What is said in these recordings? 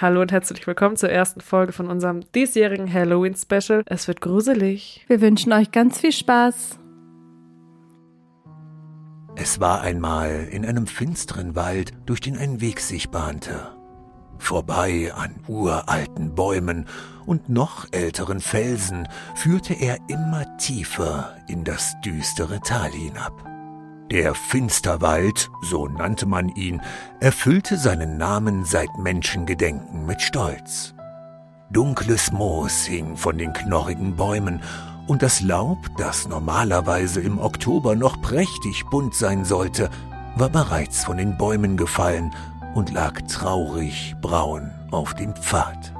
Hallo und herzlich willkommen zur ersten Folge von unserem diesjährigen Halloween-Special. Es wird gruselig. Wir wünschen euch ganz viel Spaß. Es war einmal in einem finsteren Wald, durch den ein Weg sich bahnte. Vorbei an uralten Bäumen und noch älteren Felsen führte er immer tiefer in das düstere Tal hinab. Der Finsterwald, so nannte man ihn, erfüllte seinen Namen seit Menschengedenken mit Stolz. Dunkles Moos hing von den knorrigen Bäumen, und das Laub, das normalerweise im Oktober noch prächtig bunt sein sollte, war bereits von den Bäumen gefallen und lag traurig braun auf dem Pfad.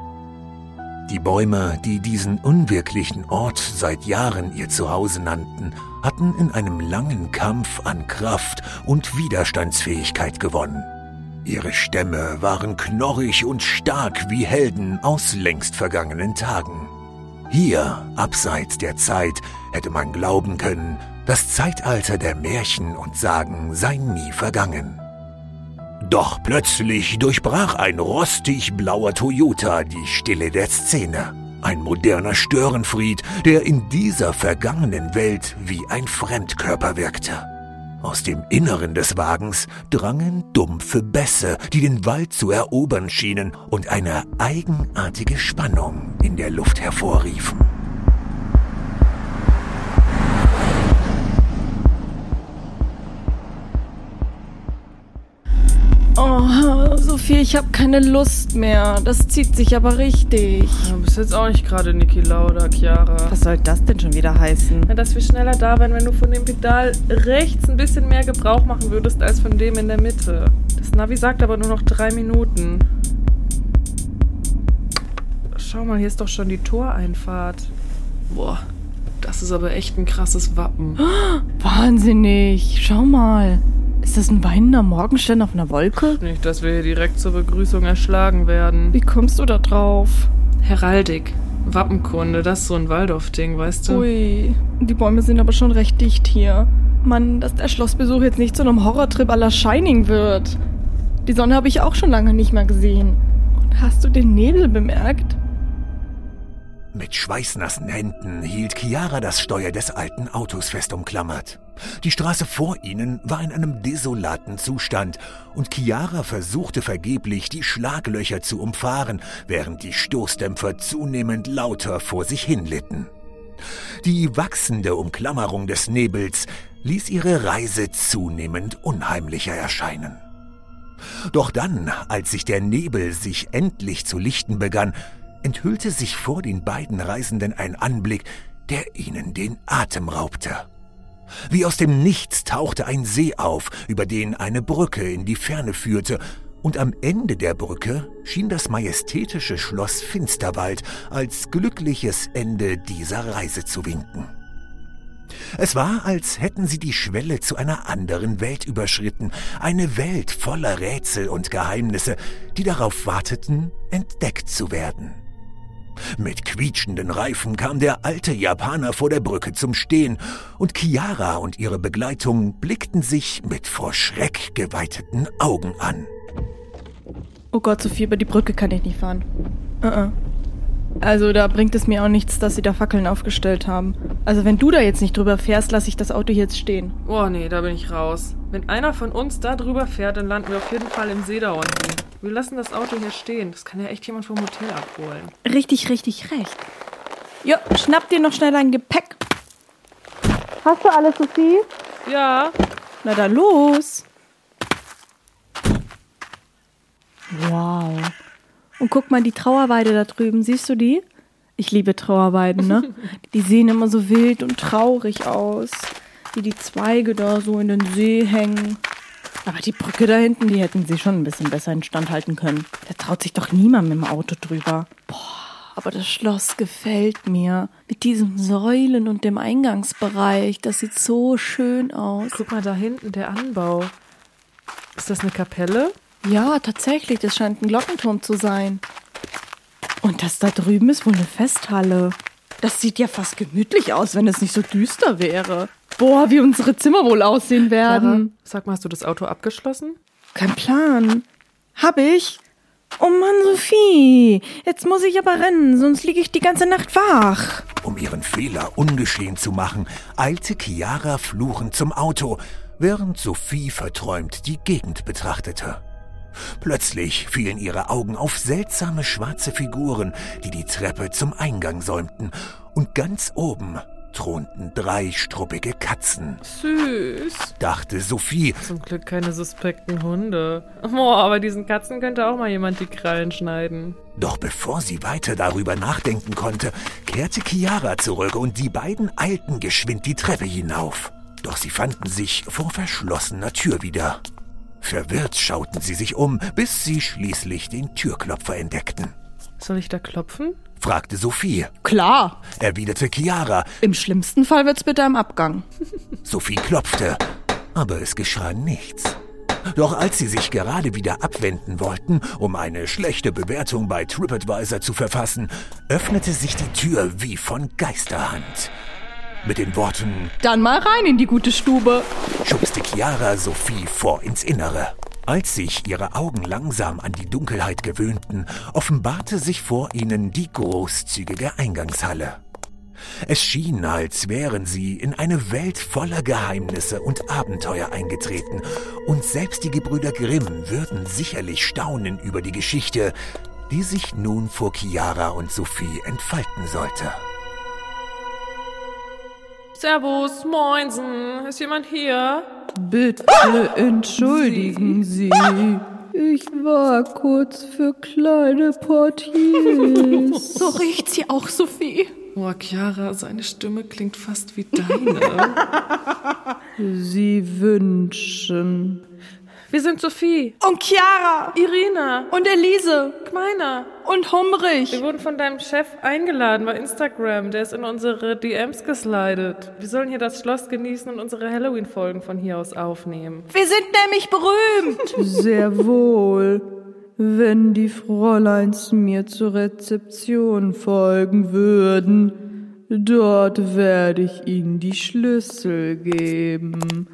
Die Bäume, die diesen unwirklichen Ort seit Jahren ihr Zuhause nannten, hatten in einem langen Kampf an Kraft und Widerstandsfähigkeit gewonnen. Ihre Stämme waren knorrig und stark wie Helden aus längst vergangenen Tagen. Hier, abseits der Zeit, hätte man glauben können, das Zeitalter der Märchen und Sagen sei nie vergangen. Doch plötzlich durchbrach ein rostig blauer Toyota die Stille der Szene. Ein moderner Störenfried, der in dieser vergangenen Welt wie ein Fremdkörper wirkte. Aus dem Inneren des Wagens drangen dumpfe Bässe, die den Wald zu erobern schienen und eine eigenartige Spannung in der Luft hervorriefen. Sophie, ich habe keine Lust mehr. Das zieht sich aber richtig. Du bist jetzt auch nicht gerade Niki Lauda, Chiara. Was soll das denn schon wieder heißen? Na, dass wir schneller da wären, wenn du von dem Pedal rechts ein bisschen mehr Gebrauch machen würdest als von dem in der Mitte. Das Navi sagt aber nur noch drei Minuten. Schau mal, hier ist doch schon die Toreinfahrt. Boah, das ist aber echt ein krasses Wappen. Wahnsinnig. Schau mal. Ist das ein weinender Morgenstern auf einer Wolke? Nicht, dass wir hier direkt zur Begrüßung erschlagen werden. Wie kommst du da drauf? Heraldik, Wappenkunde, das ist so ein Waldorf-Ding, weißt du? Ui, die Bäume sind aber schon recht dicht hier. Mann, dass der Schlossbesuch jetzt nicht zu einem Horrortrip la Shining wird. Die Sonne habe ich auch schon lange nicht mehr gesehen. Und hast du den Nebel bemerkt? Mit schweißnassen Händen hielt Chiara das Steuer des alten Autos fest umklammert. Die Straße vor ihnen war in einem desolaten Zustand und Chiara versuchte vergeblich, die Schlaglöcher zu umfahren, während die Stoßdämpfer zunehmend lauter vor sich hinlitten. Die wachsende Umklammerung des Nebels ließ ihre Reise zunehmend unheimlicher erscheinen. Doch dann, als sich der Nebel sich endlich zu lichten begann, enthüllte sich vor den beiden Reisenden ein Anblick, der ihnen den Atem raubte. Wie aus dem Nichts tauchte ein See auf, über den eine Brücke in die Ferne führte, und am Ende der Brücke schien das majestätische Schloss Finsterwald als glückliches Ende dieser Reise zu winken. Es war, als hätten sie die Schwelle zu einer anderen Welt überschritten, eine Welt voller Rätsel und Geheimnisse, die darauf warteten, entdeckt zu werden. Mit quietschenden Reifen kam der alte Japaner vor der Brücke zum Stehen, und Chiara und ihre Begleitung blickten sich mit vor Schreck geweiteten Augen an. Oh Gott, Sophie, über die Brücke kann ich nicht fahren. Uh -uh. Also da bringt es mir auch nichts, dass sie da Fackeln aufgestellt haben. Also wenn du da jetzt nicht drüber fährst, lasse ich das Auto jetzt stehen. Oh nee, da bin ich raus. Wenn einer von uns da drüber fährt, dann landen wir auf jeden Fall im See da unten. Wir lassen das Auto hier stehen. Das kann ja echt jemand vom Hotel abholen. Richtig, richtig recht. Jo, schnapp dir noch schnell dein Gepäck. Hast du alles, Sophie? Ja. Na dann los. Wow. Und guck mal, die Trauerweide da drüben, siehst du die? Ich liebe Trauerweiden, ne? Die sehen immer so wild und traurig aus. Wie die Zweige da so in den See hängen. Aber die Brücke da hinten, die hätten sie schon ein bisschen besser instand halten können. Da traut sich doch niemand mit dem Auto drüber. Boah, aber das Schloss gefällt mir. Mit diesen Säulen und dem Eingangsbereich. Das sieht so schön aus. Guck mal da hinten, der Anbau. Ist das eine Kapelle? Ja, tatsächlich, das scheint ein Glockenturm zu sein. Und das da drüben ist wohl eine Festhalle. Das sieht ja fast gemütlich aus, wenn es nicht so düster wäre. Boah, wie unsere Zimmer wohl aussehen werden. Clara, sag mal, hast du das Auto abgeschlossen? Kein Plan. Hab ich. Oh Mann, Sophie, jetzt muss ich aber rennen, sonst liege ich die ganze Nacht wach. Um ihren Fehler ungeschehen zu machen, eilte Chiara fluchend zum Auto, während Sophie verträumt die Gegend betrachtete. Plötzlich fielen ihre Augen auf seltsame schwarze Figuren, die die Treppe zum Eingang säumten, und ganz oben thronten drei struppige Katzen. Süß. Dachte Sophie, Zum Glück keine suspekten Hunde. Oh, aber diesen Katzen könnte auch mal jemand die Krallen schneiden. Doch bevor sie weiter darüber nachdenken konnte, kehrte Chiara zurück und die beiden eilten geschwind die Treppe hinauf. Doch sie fanden sich vor verschlossener Tür wieder. Verwirrt schauten sie sich um, bis sie schließlich den Türklopfer entdeckten. Soll ich da klopfen? Fragte Sophie, Klar, erwiderte Chiara. im schlimmsten Fall wird's mit deinem Abgang. Sophie klopfte, aber es geschah nichts. Doch als sie sich gerade wieder abwenden wollten, um eine schlechte Bewertung bei TripAdvisor zu verfassen, öffnete sich die Tür wie von Geisterhand. Mit den Worten Dann mal rein in die gute Stube. schubste Chiara Sophie vor ins Innere. Als sich ihre Augen langsam an die Dunkelheit gewöhnten, offenbarte sich vor ihnen die großzügige Eingangshalle. Es schien, als wären sie in eine Welt voller Geheimnisse und Abenteuer eingetreten, und selbst die Gebrüder Grimm würden sicherlich staunen über die Geschichte, die sich nun vor Chiara und Sophie entfalten sollte. Servus, moinsen. Ist jemand hier? Bitte entschuldigen Sie. Ich war kurz für kleine Portiers. So riecht sie auch, Sophie. Boah, Chiara, seine Stimme klingt fast wie deine. Sie wünschen. Wir sind Sophie, Und Chiara. Irina, Und Elise. meiner. Und Humrich. Wir wurden von deinem Chef eingeladen bei Instagram. Der ist in unsere DMs geslidet. Wir sollen hier das Schloss genießen und unsere Halloween-Folgen von hier aus aufnehmen. Wir sind nämlich berühmt. Sehr wohl. Wenn die Fräuleins mir zur Rezeption folgen würden, dort werde ich ihnen die Schlüssel geben.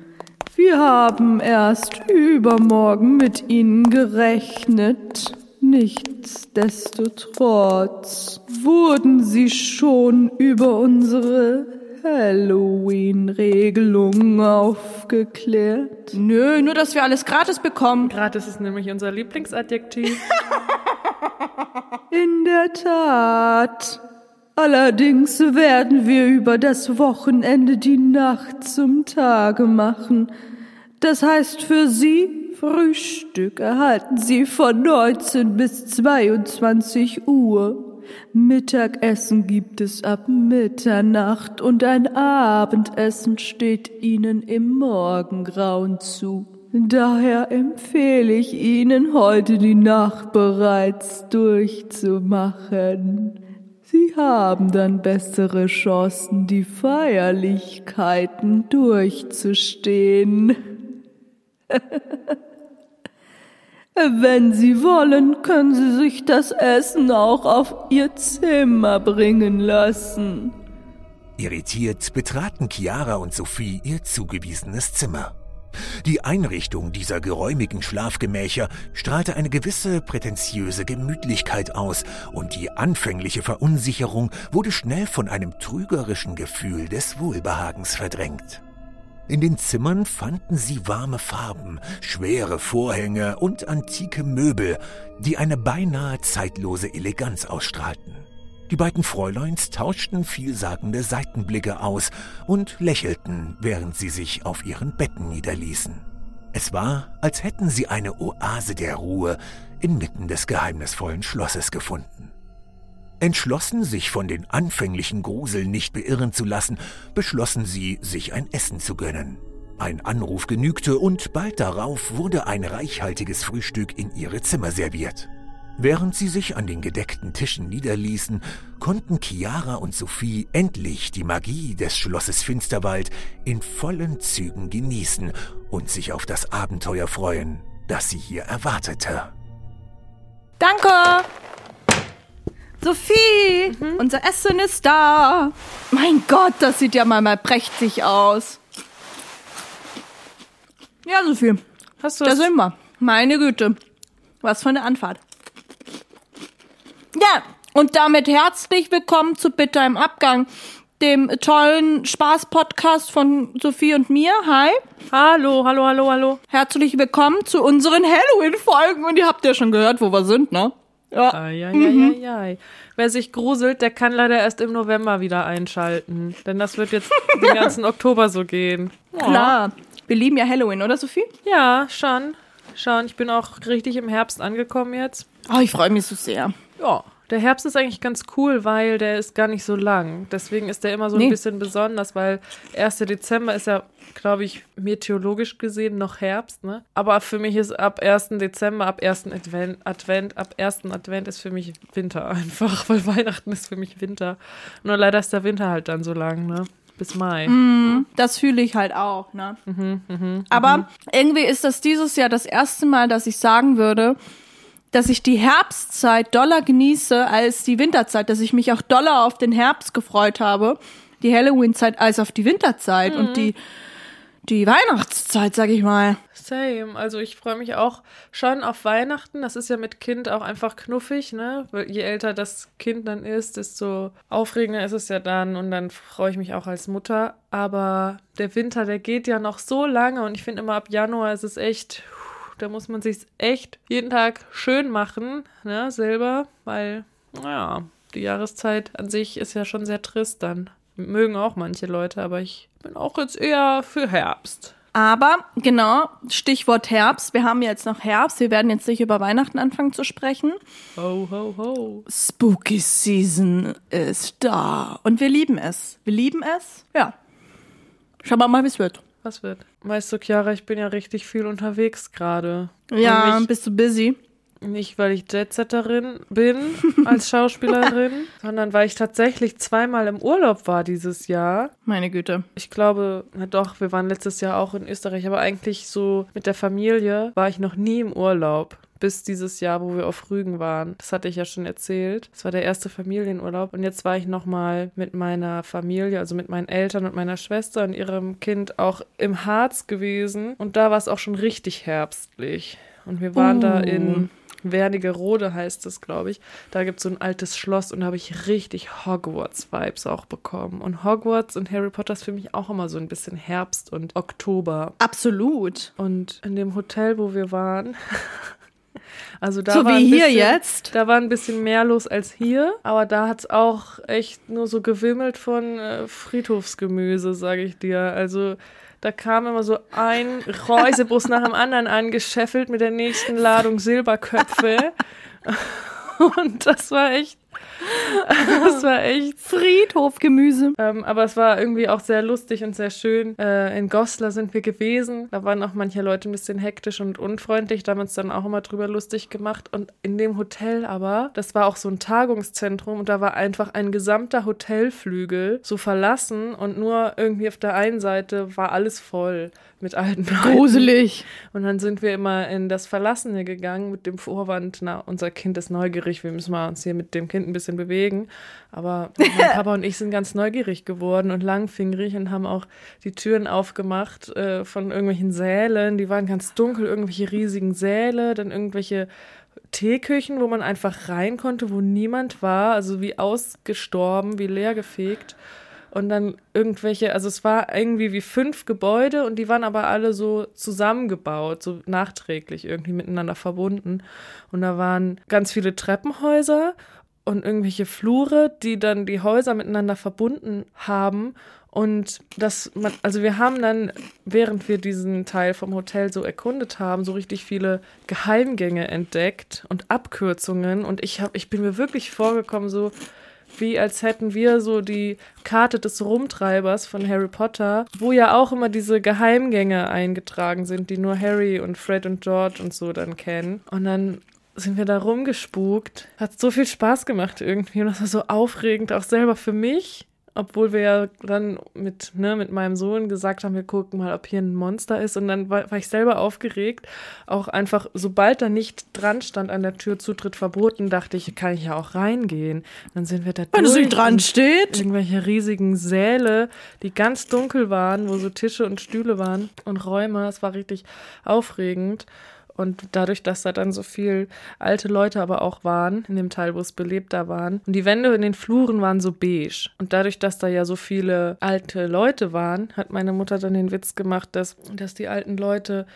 Wir haben erst übermorgen mit ihnen gerechnet. Nichtsdestotrotz wurden sie schon über unsere Halloween-Regelung aufgeklärt. Nö, nur dass wir alles gratis bekommen. Gratis ist nämlich unser Lieblingsadjektiv. In der Tat. Allerdings werden wir über das Wochenende die Nacht zum Tage machen. Das heißt für Sie, Frühstück erhalten Sie von 19 bis 22 Uhr. Mittagessen gibt es ab Mitternacht und ein Abendessen steht Ihnen im Morgengrauen zu. Daher empfehle ich Ihnen, heute die Nacht bereits durchzumachen. Sie haben dann bessere Chancen, die Feierlichkeiten durchzustehen. Wenn Sie wollen, können Sie sich das Essen auch auf Ihr Zimmer bringen lassen. Irritiert betraten Chiara und Sophie ihr zugewiesenes Zimmer. Die Einrichtung dieser geräumigen Schlafgemächer strahlte eine gewisse prätentiöse Gemütlichkeit aus, und die anfängliche Verunsicherung wurde schnell von einem trügerischen Gefühl des Wohlbehagens verdrängt. In den Zimmern fanden sie warme Farben, schwere Vorhänge und antike Möbel, die eine beinahe zeitlose Eleganz ausstrahlten. Die beiden Fräuleins tauschten vielsagende Seitenblicke aus und lächelten, während sie sich auf ihren Betten niederließen. Es war, als hätten sie eine Oase der Ruhe inmitten des geheimnisvollen Schlosses gefunden. Entschlossen, sich von den anfänglichen Gruseln nicht beirren zu lassen, beschlossen sie, sich ein Essen zu gönnen. Ein Anruf genügte und bald darauf wurde ein reichhaltiges Frühstück in ihre Zimmer serviert. Während sie sich an den gedeckten Tischen niederließen, konnten Chiara und Sophie endlich die Magie des Schlosses Finsterwald in vollen Zügen genießen und sich auf das Abenteuer freuen, das sie hier erwartete. Danke! Sophie, unser Essen ist da. Mein Gott, das sieht ja mal, mal prächtig aus. Ja, Sophie, Hast du da das? sind wir. Meine Güte. Was für eine Anfahrt. Ja, und damit herzlich willkommen zu Bitter im Abgang, dem tollen Spaß-Podcast von Sophie und mir. Hi. Hallo, hallo, hallo, hallo. Herzlich willkommen zu unseren Halloween-Folgen. Und ihr habt ja schon gehört, wo wir sind, ne? Ja. Eieieiei. Wer sich gruselt, der kann leider erst im November wieder einschalten. Denn das wird jetzt den ganzen Oktober so gehen. Klar. Wir lieben ja Halloween, oder Sophie? Ja, schon. Schon. Ich bin auch richtig im Herbst angekommen jetzt. Oh, ich freue mich so sehr. Ja. Der Herbst ist eigentlich ganz cool, weil der ist gar nicht so lang. Deswegen ist der immer so Nee. ein bisschen besonders, weil 1. Dezember ist ja, glaube ich, meteorologisch gesehen noch Herbst, ne? Aber für mich ist ab 1. Dezember, ab 1. Advent, Advent, ab 1. Advent ist für mich Winter einfach, weil Weihnachten ist für mich Winter. Nur leider ist der Winter halt dann so lang, ne? Bis Mai. Das fühle ich halt auch, ne? Aber irgendwie ist das dieses Jahr das erste Mal, dass ich sagen würde, dass ich die Herbstzeit doller genieße als die Winterzeit, dass ich mich auch doller auf den Herbst gefreut habe, die Halloween-Zeit als auf die Winterzeit und die die Weihnachtszeit, sag ich mal. Same. Also ich freue mich auch schon auf Weihnachten. Das ist ja mit Kind auch einfach knuffig, ne? Weil je älter das Kind dann ist, desto aufregender ist es ja dann und dann freue ich mich auch als Mutter. Aber der Winter, der geht ja noch so lange und ich finde immer ab Januar ist es echt, da muss man sich echt jeden Tag schön machen, ne? Selber, weil, naja, die Jahreszeit an sich ist ja schon sehr trist dann. Mögen auch manche Leute, aber ich bin auch jetzt eher für Herbst. Aber genau, Stichwort Herbst. Wir haben jetzt noch Herbst. Wir werden jetzt nicht über Weihnachten anfangen zu sprechen. Ho, ho, ho. Spooky Season ist da. Und wir lieben es. Wir lieben es. Ja. Schauen wir mal, wie es wird. Was wird? Weißt du, Chiara, ich bin ja richtig viel unterwegs gerade. Ja, nicht, bist du busy? nicht, weil ich Jetsetterin bin als Schauspielerin, sondern weil ich tatsächlich zweimal im Urlaub war dieses Jahr. Meine Güte. Ich glaube, na doch, wir waren letztes Jahr auch in Österreich, aber eigentlich so mit der Familie war ich noch nie im Urlaub. Bis dieses Jahr, wo wir auf Rügen waren. Das hatte ich ja schon erzählt. Das war der erste Familienurlaub. Und jetzt war ich nochmal mit meiner Familie, also mit meinen Eltern und meiner Schwester und ihrem Kind auch im Harz gewesen. Und da war es auch schon richtig herbstlich. Und wir waren da Oh. in Wernigerode heißt es, glaube ich. Da gibt es so ein altes Schloss und da habe ich richtig Hogwarts-Vibes auch bekommen. Und Hogwarts und Harry Potter ist für mich auch immer so ein bisschen Herbst und Oktober. Absolut. Und in dem Hotel, wo wir waren, also da so war wie ein hier bisschen, jetzt. Da war ein bisschen mehr los als hier, aber da hat es auch echt nur so gewimmelt von äh, Friedhofsgemüse, sage ich dir. Also da kam immer so ein Reusebus nach dem anderen angescheffelt mit der nächsten Ladung Silberköpfe. Und das war echt, das war echt Friedhofgemüse. ähm, aber es war irgendwie auch sehr lustig und sehr schön. Äh, in Goslar sind wir gewesen. Da waren auch manche Leute ein bisschen hektisch und unfreundlich. Da haben wir uns dann auch immer drüber lustig gemacht. Und in dem Hotel aber, das war auch so ein Tagungszentrum und da war einfach ein gesamter Hotelflügel so verlassen und nur irgendwie auf der einen Seite war alles voll mit alten Leuten. Gruselig. Und dann sind wir immer in das Verlassene gegangen mit dem Vorwand, na, unser Kind ist neugierig, wir müssen mal uns hier mit dem Kind ein bisschen bewegen. Aber mein Papa und ich sind ganz neugierig geworden und langfingerig und haben auch die Türen aufgemacht äh, von irgendwelchen Sälen. Die waren ganz dunkel, irgendwelche riesigen Säle, dann irgendwelche Teeküchen, wo man einfach rein konnte, wo niemand war, also wie ausgestorben, wie leergefegt. Und dann irgendwelche, also es war irgendwie wie fünf Gebäude und die waren aber alle so zusammengebaut, so nachträglich irgendwie miteinander verbunden. Und da waren ganz viele Treppenhäuser und irgendwelche Flure, die dann die Häuser miteinander verbunden haben. Und das, man, also wir haben dann, während wir diesen Teil vom Hotel so erkundet haben, so richtig viele Geheimgänge entdeckt und Abkürzungen. Und ich hab, ich bin mir wirklich vorgekommen, so wie als hätten wir so die Karte des Rumtreibers von Harry Potter, wo ja auch immer diese Geheimgänge eingetragen sind, die nur Harry und Fred und George und so dann kennen. Und dann sind wir da rumgespukt. Hat so viel Spaß gemacht irgendwie und das war so aufregend, auch selber für mich. Obwohl wir ja dann mit, ne, mit meinem Sohn gesagt haben, wir gucken mal, ob hier ein Monster ist. Und dann war, war ich selber aufgeregt. Auch einfach, sobald da nicht dran stand an der Tür Zutritt verboten, dachte ich, kann ich ja auch reingehen. Dann sind wir da Wenn es nicht dran steht. irgendwelche riesigen Säle, die ganz dunkel waren, wo so Tische und Stühle waren und Räume. Es war richtig aufregend. Und dadurch, dass da dann so viel alte Leute aber auch waren, in dem Teil, wo es belebter waren, und die Wände in den Fluren waren so beige. Und dadurch, dass da ja so viele alte Leute waren, hat meine Mutter dann den Witz gemacht, dass, dass die alten Leute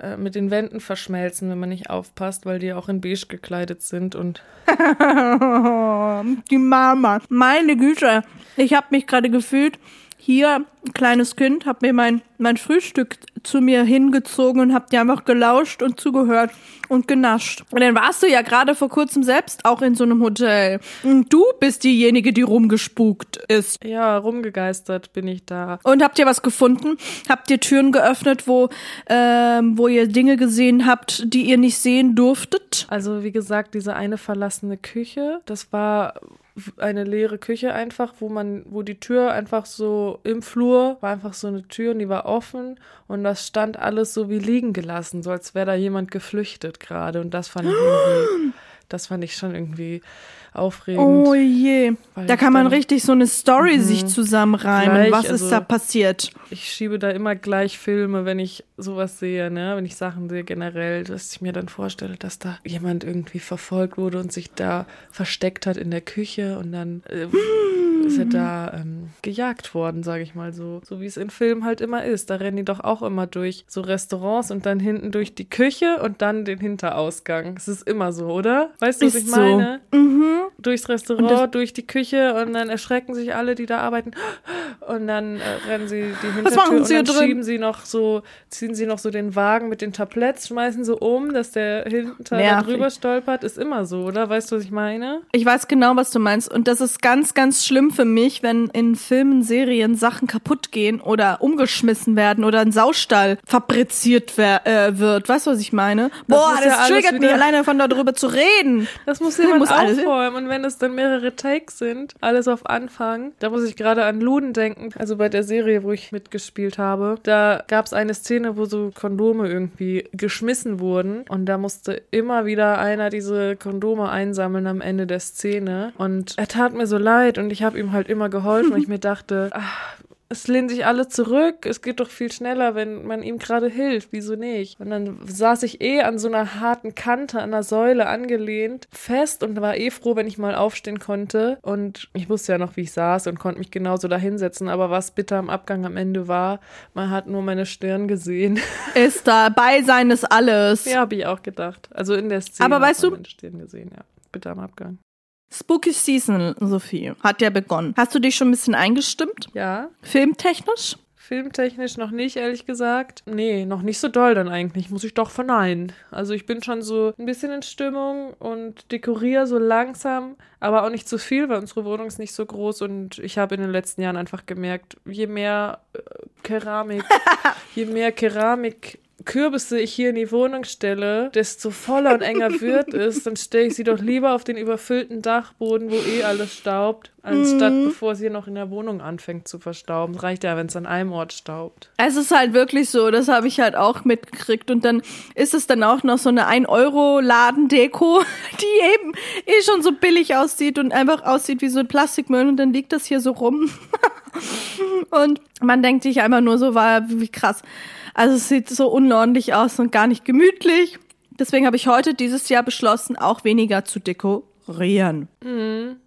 äh, mit den Wänden verschmelzen, wenn man nicht aufpasst, weil die auch in beige gekleidet sind und die Mama. Meine Güte. Ich habe mich gerade gefühlt, hier, ein kleines Kind, habe mir mein, mein Frühstück zu mir hingezogen und habe dir einfach gelauscht und zugehört und genascht. Und dann warst du ja gerade vor kurzem selbst auch in so einem Hotel. Und du bist diejenige, die rumgespukt ist. ja, rumgegeistert bin ich da. Und habt ihr was gefunden? Habt ihr Türen geöffnet, wo, ähm, wo ihr Dinge gesehen habt, die ihr nicht sehen durftet? Also wie gesagt, diese eine verlassene Küche, das war eine leere Küche einfach, wo man, wo die Tür einfach so im Flur war einfach so eine Tür und die war offen und das stand alles so wie liegen gelassen, so als wäre da jemand geflüchtet gerade und das fand ich irgendwie, das fand ich schon irgendwie aufregend. Oh je. Da kann man richtig so eine Story sich zusammenreimen. Gleich, Was ist also- da passiert? Ich schiebe da immer gleich Filme, wenn ich sowas sehe, ne? Wenn ich Sachen sehe generell, dass ich mir dann vorstelle, dass da jemand irgendwie verfolgt wurde und sich da versteckt hat in der Küche und dann äh, ist er da ähm, gejagt worden, sage ich mal so. So wie es in Filmen halt immer ist. Da rennen die doch auch immer durch so Restaurants und dann hinten durch die Küche und dann den Hinterausgang. Es ist immer so, oder? Weißt du, was Ist ich so. meine? Mhm. Durchs Restaurant, durch die Küche und dann erschrecken sich alle, die da arbeiten. Und dann äh, rennen sie die Hintertür und sie dann drin? schieben sie noch so, ziehen sie noch so den Wagen mit den Tabletts, schmeißen so um, dass der hinter da Nervig. drüber stolpert. Ist immer so, oder? Weißt du, was ich meine? Ich weiß genau, was du meinst. Und das ist ganz, ganz schlimm für mich, wenn in Filmen, Serien Sachen kaputt gehen oder umgeschmissen werden oder ein Saustall fabriziert wer äh, wird. Weißt du, was ich meine? Boah, muss das ja triggert mich alleine davon, darüber zu reden. Das muss jemand Muss aufräumen. Und wenn es dann mehrere Takes sind, alles auf Anfang, da muss ich gerade an Luden denken. Also bei der Serie, wo ich mitgespielt habe, da gab es eine Szene, wo so Kondome irgendwie geschmissen wurden. Und da musste immer wieder einer diese Kondome einsammeln am Ende der Szene. Und er tat mir so leid und ich habe ihm halt immer geholfen, weil ich mir dachte, ach, es lehnen sich alle zurück. Es geht doch viel schneller, wenn man ihm gerade hilft. Wieso nicht? Und dann saß ich eh an so einer harten Kante, an einer Säule angelehnt, fest und war eh froh, wenn ich mal aufstehen konnte. Und ich wusste ja noch, wie ich saß und konnte mich genauso da hinsetzen. Aber was bitter am Abgang am Ende war, man hat nur meine Stirn gesehen. Ist dabei sein ist alles. ja, habe ich auch gedacht. Also in der Szene Aber weißt hat man du- meine Stirn gesehen, ja. Bitter am Abgang. Spooky Season, Sophie, hat ja begonnen. Hast du dich schon ein bisschen eingestimmt? Ja, Filmtechnisch? Filmtechnisch noch nicht, ehrlich gesagt. Nee, noch nicht so doll dann eigentlich, muss ich doch verneinen. Also ich bin schon so ein bisschen in Stimmung und dekoriere so langsam, aber auch nicht zu viel, weil unsere Wohnung ist nicht so groß und ich habe in den letzten Jahren einfach gemerkt, je mehr äh, Keramik, je mehr Keramik Kürbisse ich hier in die Wohnung stelle, desto voller und enger wird es, dann stelle ich sie doch lieber auf den überfüllten Dachboden, wo eh alles staubt, anstatt bevor sie noch in der Wohnung anfängt zu verstauben. Es reicht ja, wenn es an einem Ort staubt. Es ist halt wirklich so, das habe ich halt auch mitgekriegt. Und dann ist es dann auch noch so eine 1-Euro-Ladendeko, die eben eh schon so billig aussieht und einfach aussieht wie so ein Plastikmüll. Und dann liegt das hier so rum. und man denkt sich einfach nur so, war wie krass. Also es sieht so unordentlich aus und gar nicht gemütlich. Deswegen habe ich heute dieses Jahr beschlossen, auch weniger zu dekorieren.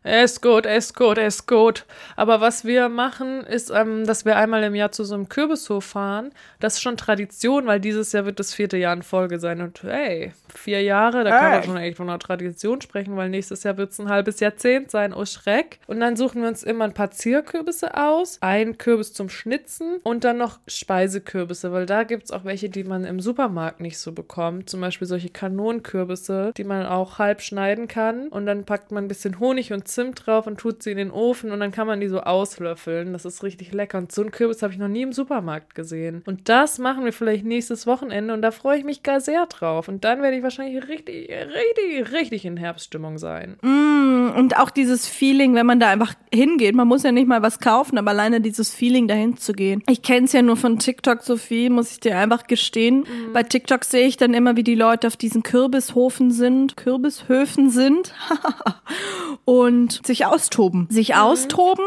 Er ist gut, ist gut, ist gut. Aber was wir machen, ist, ähm, dass wir einmal im Jahr zu so einem Kürbishof fahren. Das ist schon Tradition, weil dieses Jahr wird das vierte Jahr in Folge sein. Und hey, vier Jahre, da kann man Hey. schon echt von einer Tradition sprechen, weil nächstes Jahr wird es ein halbes Jahrzehnt sein. Oh Schreck. Und dann suchen wir uns immer ein paar Zierkürbisse aus, einen Kürbis zum Schnitzen und dann noch Speisekürbisse, weil da gibt es auch welche, die man im Supermarkt nicht so bekommt. Zum Beispiel solche Kanonenkürbisse, die man auch halb schneiden kann. Und dann packt man ein bisschen Honig und Zimt drauf und tut sie in den Ofen und dann kann man die so auslöffeln. Das ist richtig lecker. Und so einen Kürbis habe ich noch nie im Supermarkt gesehen. Und das machen wir vielleicht nächstes Wochenende und da freue ich mich gar sehr drauf. Und dann werde ich wahrscheinlich richtig, richtig, richtig in Herbststimmung sein. Mm, und auch dieses Feeling, wenn man da einfach hingeht. Man muss ja nicht mal was kaufen, aber alleine dieses Feeling, dahin zu gehen. Ich kenne es ja nur von TikTok, Sophie, muss ich dir einfach gestehen. Bei TikTok sehe ich dann immer, wie die Leute auf diesen Kürbishofen sind, Kürbishöfen sind. und und sich austoben. Sich austoben,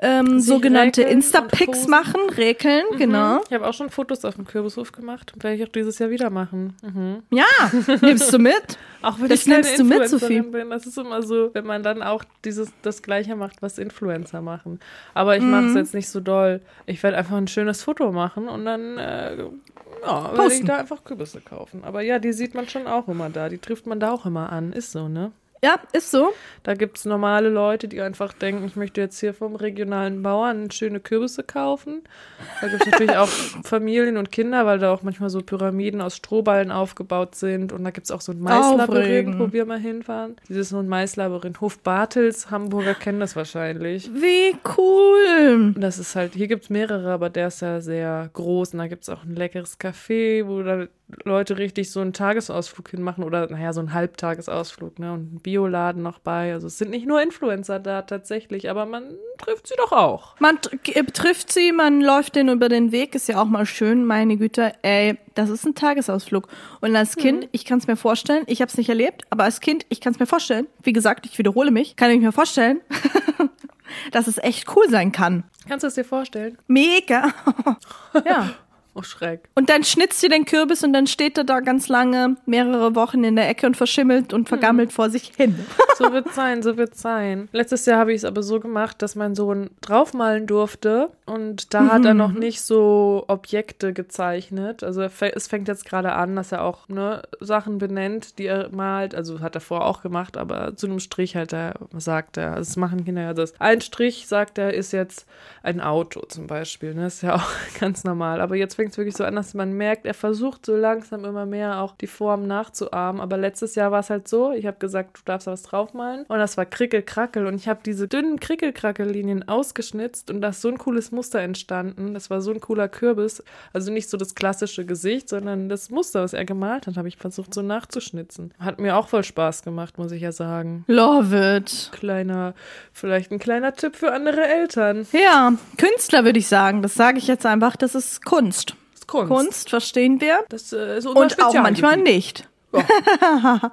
ähm, Mhm. Sich sogenannte und Insta-Pics posen. machen, räkeln, genau. Ich habe auch schon Fotos auf dem Kürbishof gemacht. Werde ich auch dieses Jahr wieder machen. Mhm. Ja, nimmst du mit? Auch wenn Das ich nimmst du mit, Sophie. bin. Das ist immer so, wenn man dann auch dieses das Gleiche macht, was Influencer machen. Aber ich mache es Mhm. jetzt nicht so doll. Ich werde einfach ein schönes Foto machen und dann äh, ja, werde ich da einfach Kürbisse kaufen. Aber ja, die sieht man schon auch immer da. Die trifft man da auch immer an. Ist so, ne? Ja, ist so. Da gibt es normale Leute, die einfach denken, ich möchte jetzt hier vom regionalen Bauern schöne Kürbisse kaufen. Da gibt es natürlich auch Familien und Kinder, weil da auch manchmal so Pyramiden aus Strohballen aufgebaut sind. Und da gibt es auch so ein Maislabyrinth, wo wir mal hinfahren. Dieses so ein Maislabyrinth. Hof Bartels, Hamburger kennen das wahrscheinlich. Wie cool. Das ist halt, hier gibt es mehrere, aber der ist ja sehr groß. Und da gibt es auch ein leckeres Café, wo da Leute richtig so einen Tagesausflug hinmachen oder, naja, so einen Halbtagesausflug, ne? Und ein Bioladen noch bei. Also es sind nicht nur Influencer da tatsächlich, aber man trifft sie doch auch. Man äh, trifft sie, man läuft denen über den Weg, ist ja auch mal schön. Meine Güte, ey, das ist ein Tagesausflug. Und als Kind, ich kann es mir vorstellen, ich habe es nicht erlebt, aber als Kind, ich kann es mir vorstellen. Wie gesagt, ich wiederhole mich, kann ich mir vorstellen, dass es echt cool sein kann. Kannst du es dir vorstellen? Mega. ja. Oh, schräg. Und dann schnitzt sie den Kürbis und dann steht er da ganz lange, mehrere Wochen in der Ecke und verschimmelt und vergammelt vor sich hin. So wird's sein, so wird's sein. Letztes Jahr habe ich es aber so gemacht, dass mein Sohn draufmalen durfte und da hat er noch nicht so Objekte gezeichnet. Also es fängt jetzt gerade an, dass er auch ne, Sachen benennt, die er malt. Also hat er vorher auch gemacht, aber zu einem Strich halt er, sagt er. Also Das machen Kinder ja das. Ein Strich, sagt er, ist jetzt ein Auto zum Beispiel. Ne? Das ist ja auch ganz normal. Aber jetzt fängt es wirklich so an, dass man merkt, er versucht so langsam immer mehr auch die Form nachzuahmen. Aber letztes Jahr war es halt so, ich habe gesagt, du darfst da was draufmalen. Und das war Krickelkrackel. Und ich habe diese dünnen Krickelkrackellinien ausgeschnitzt und da ist so ein cooles Muster entstanden. Das war so ein cooler Kürbis. Also nicht so das klassische Gesicht, sondern das Muster, was er gemalt hat, habe ich versucht so nachzuschnitzen. Hat mir auch voll Spaß gemacht, muss ich ja sagen. Love it. Kleiner, vielleicht ein kleiner Tipp für andere Eltern. Ja, Künstler würde ich sagen. Das sage ich jetzt einfach, das ist Kunst. Kunst. Kunst, verstehen wir. Das äh, ist unser Und auch manchmal nicht.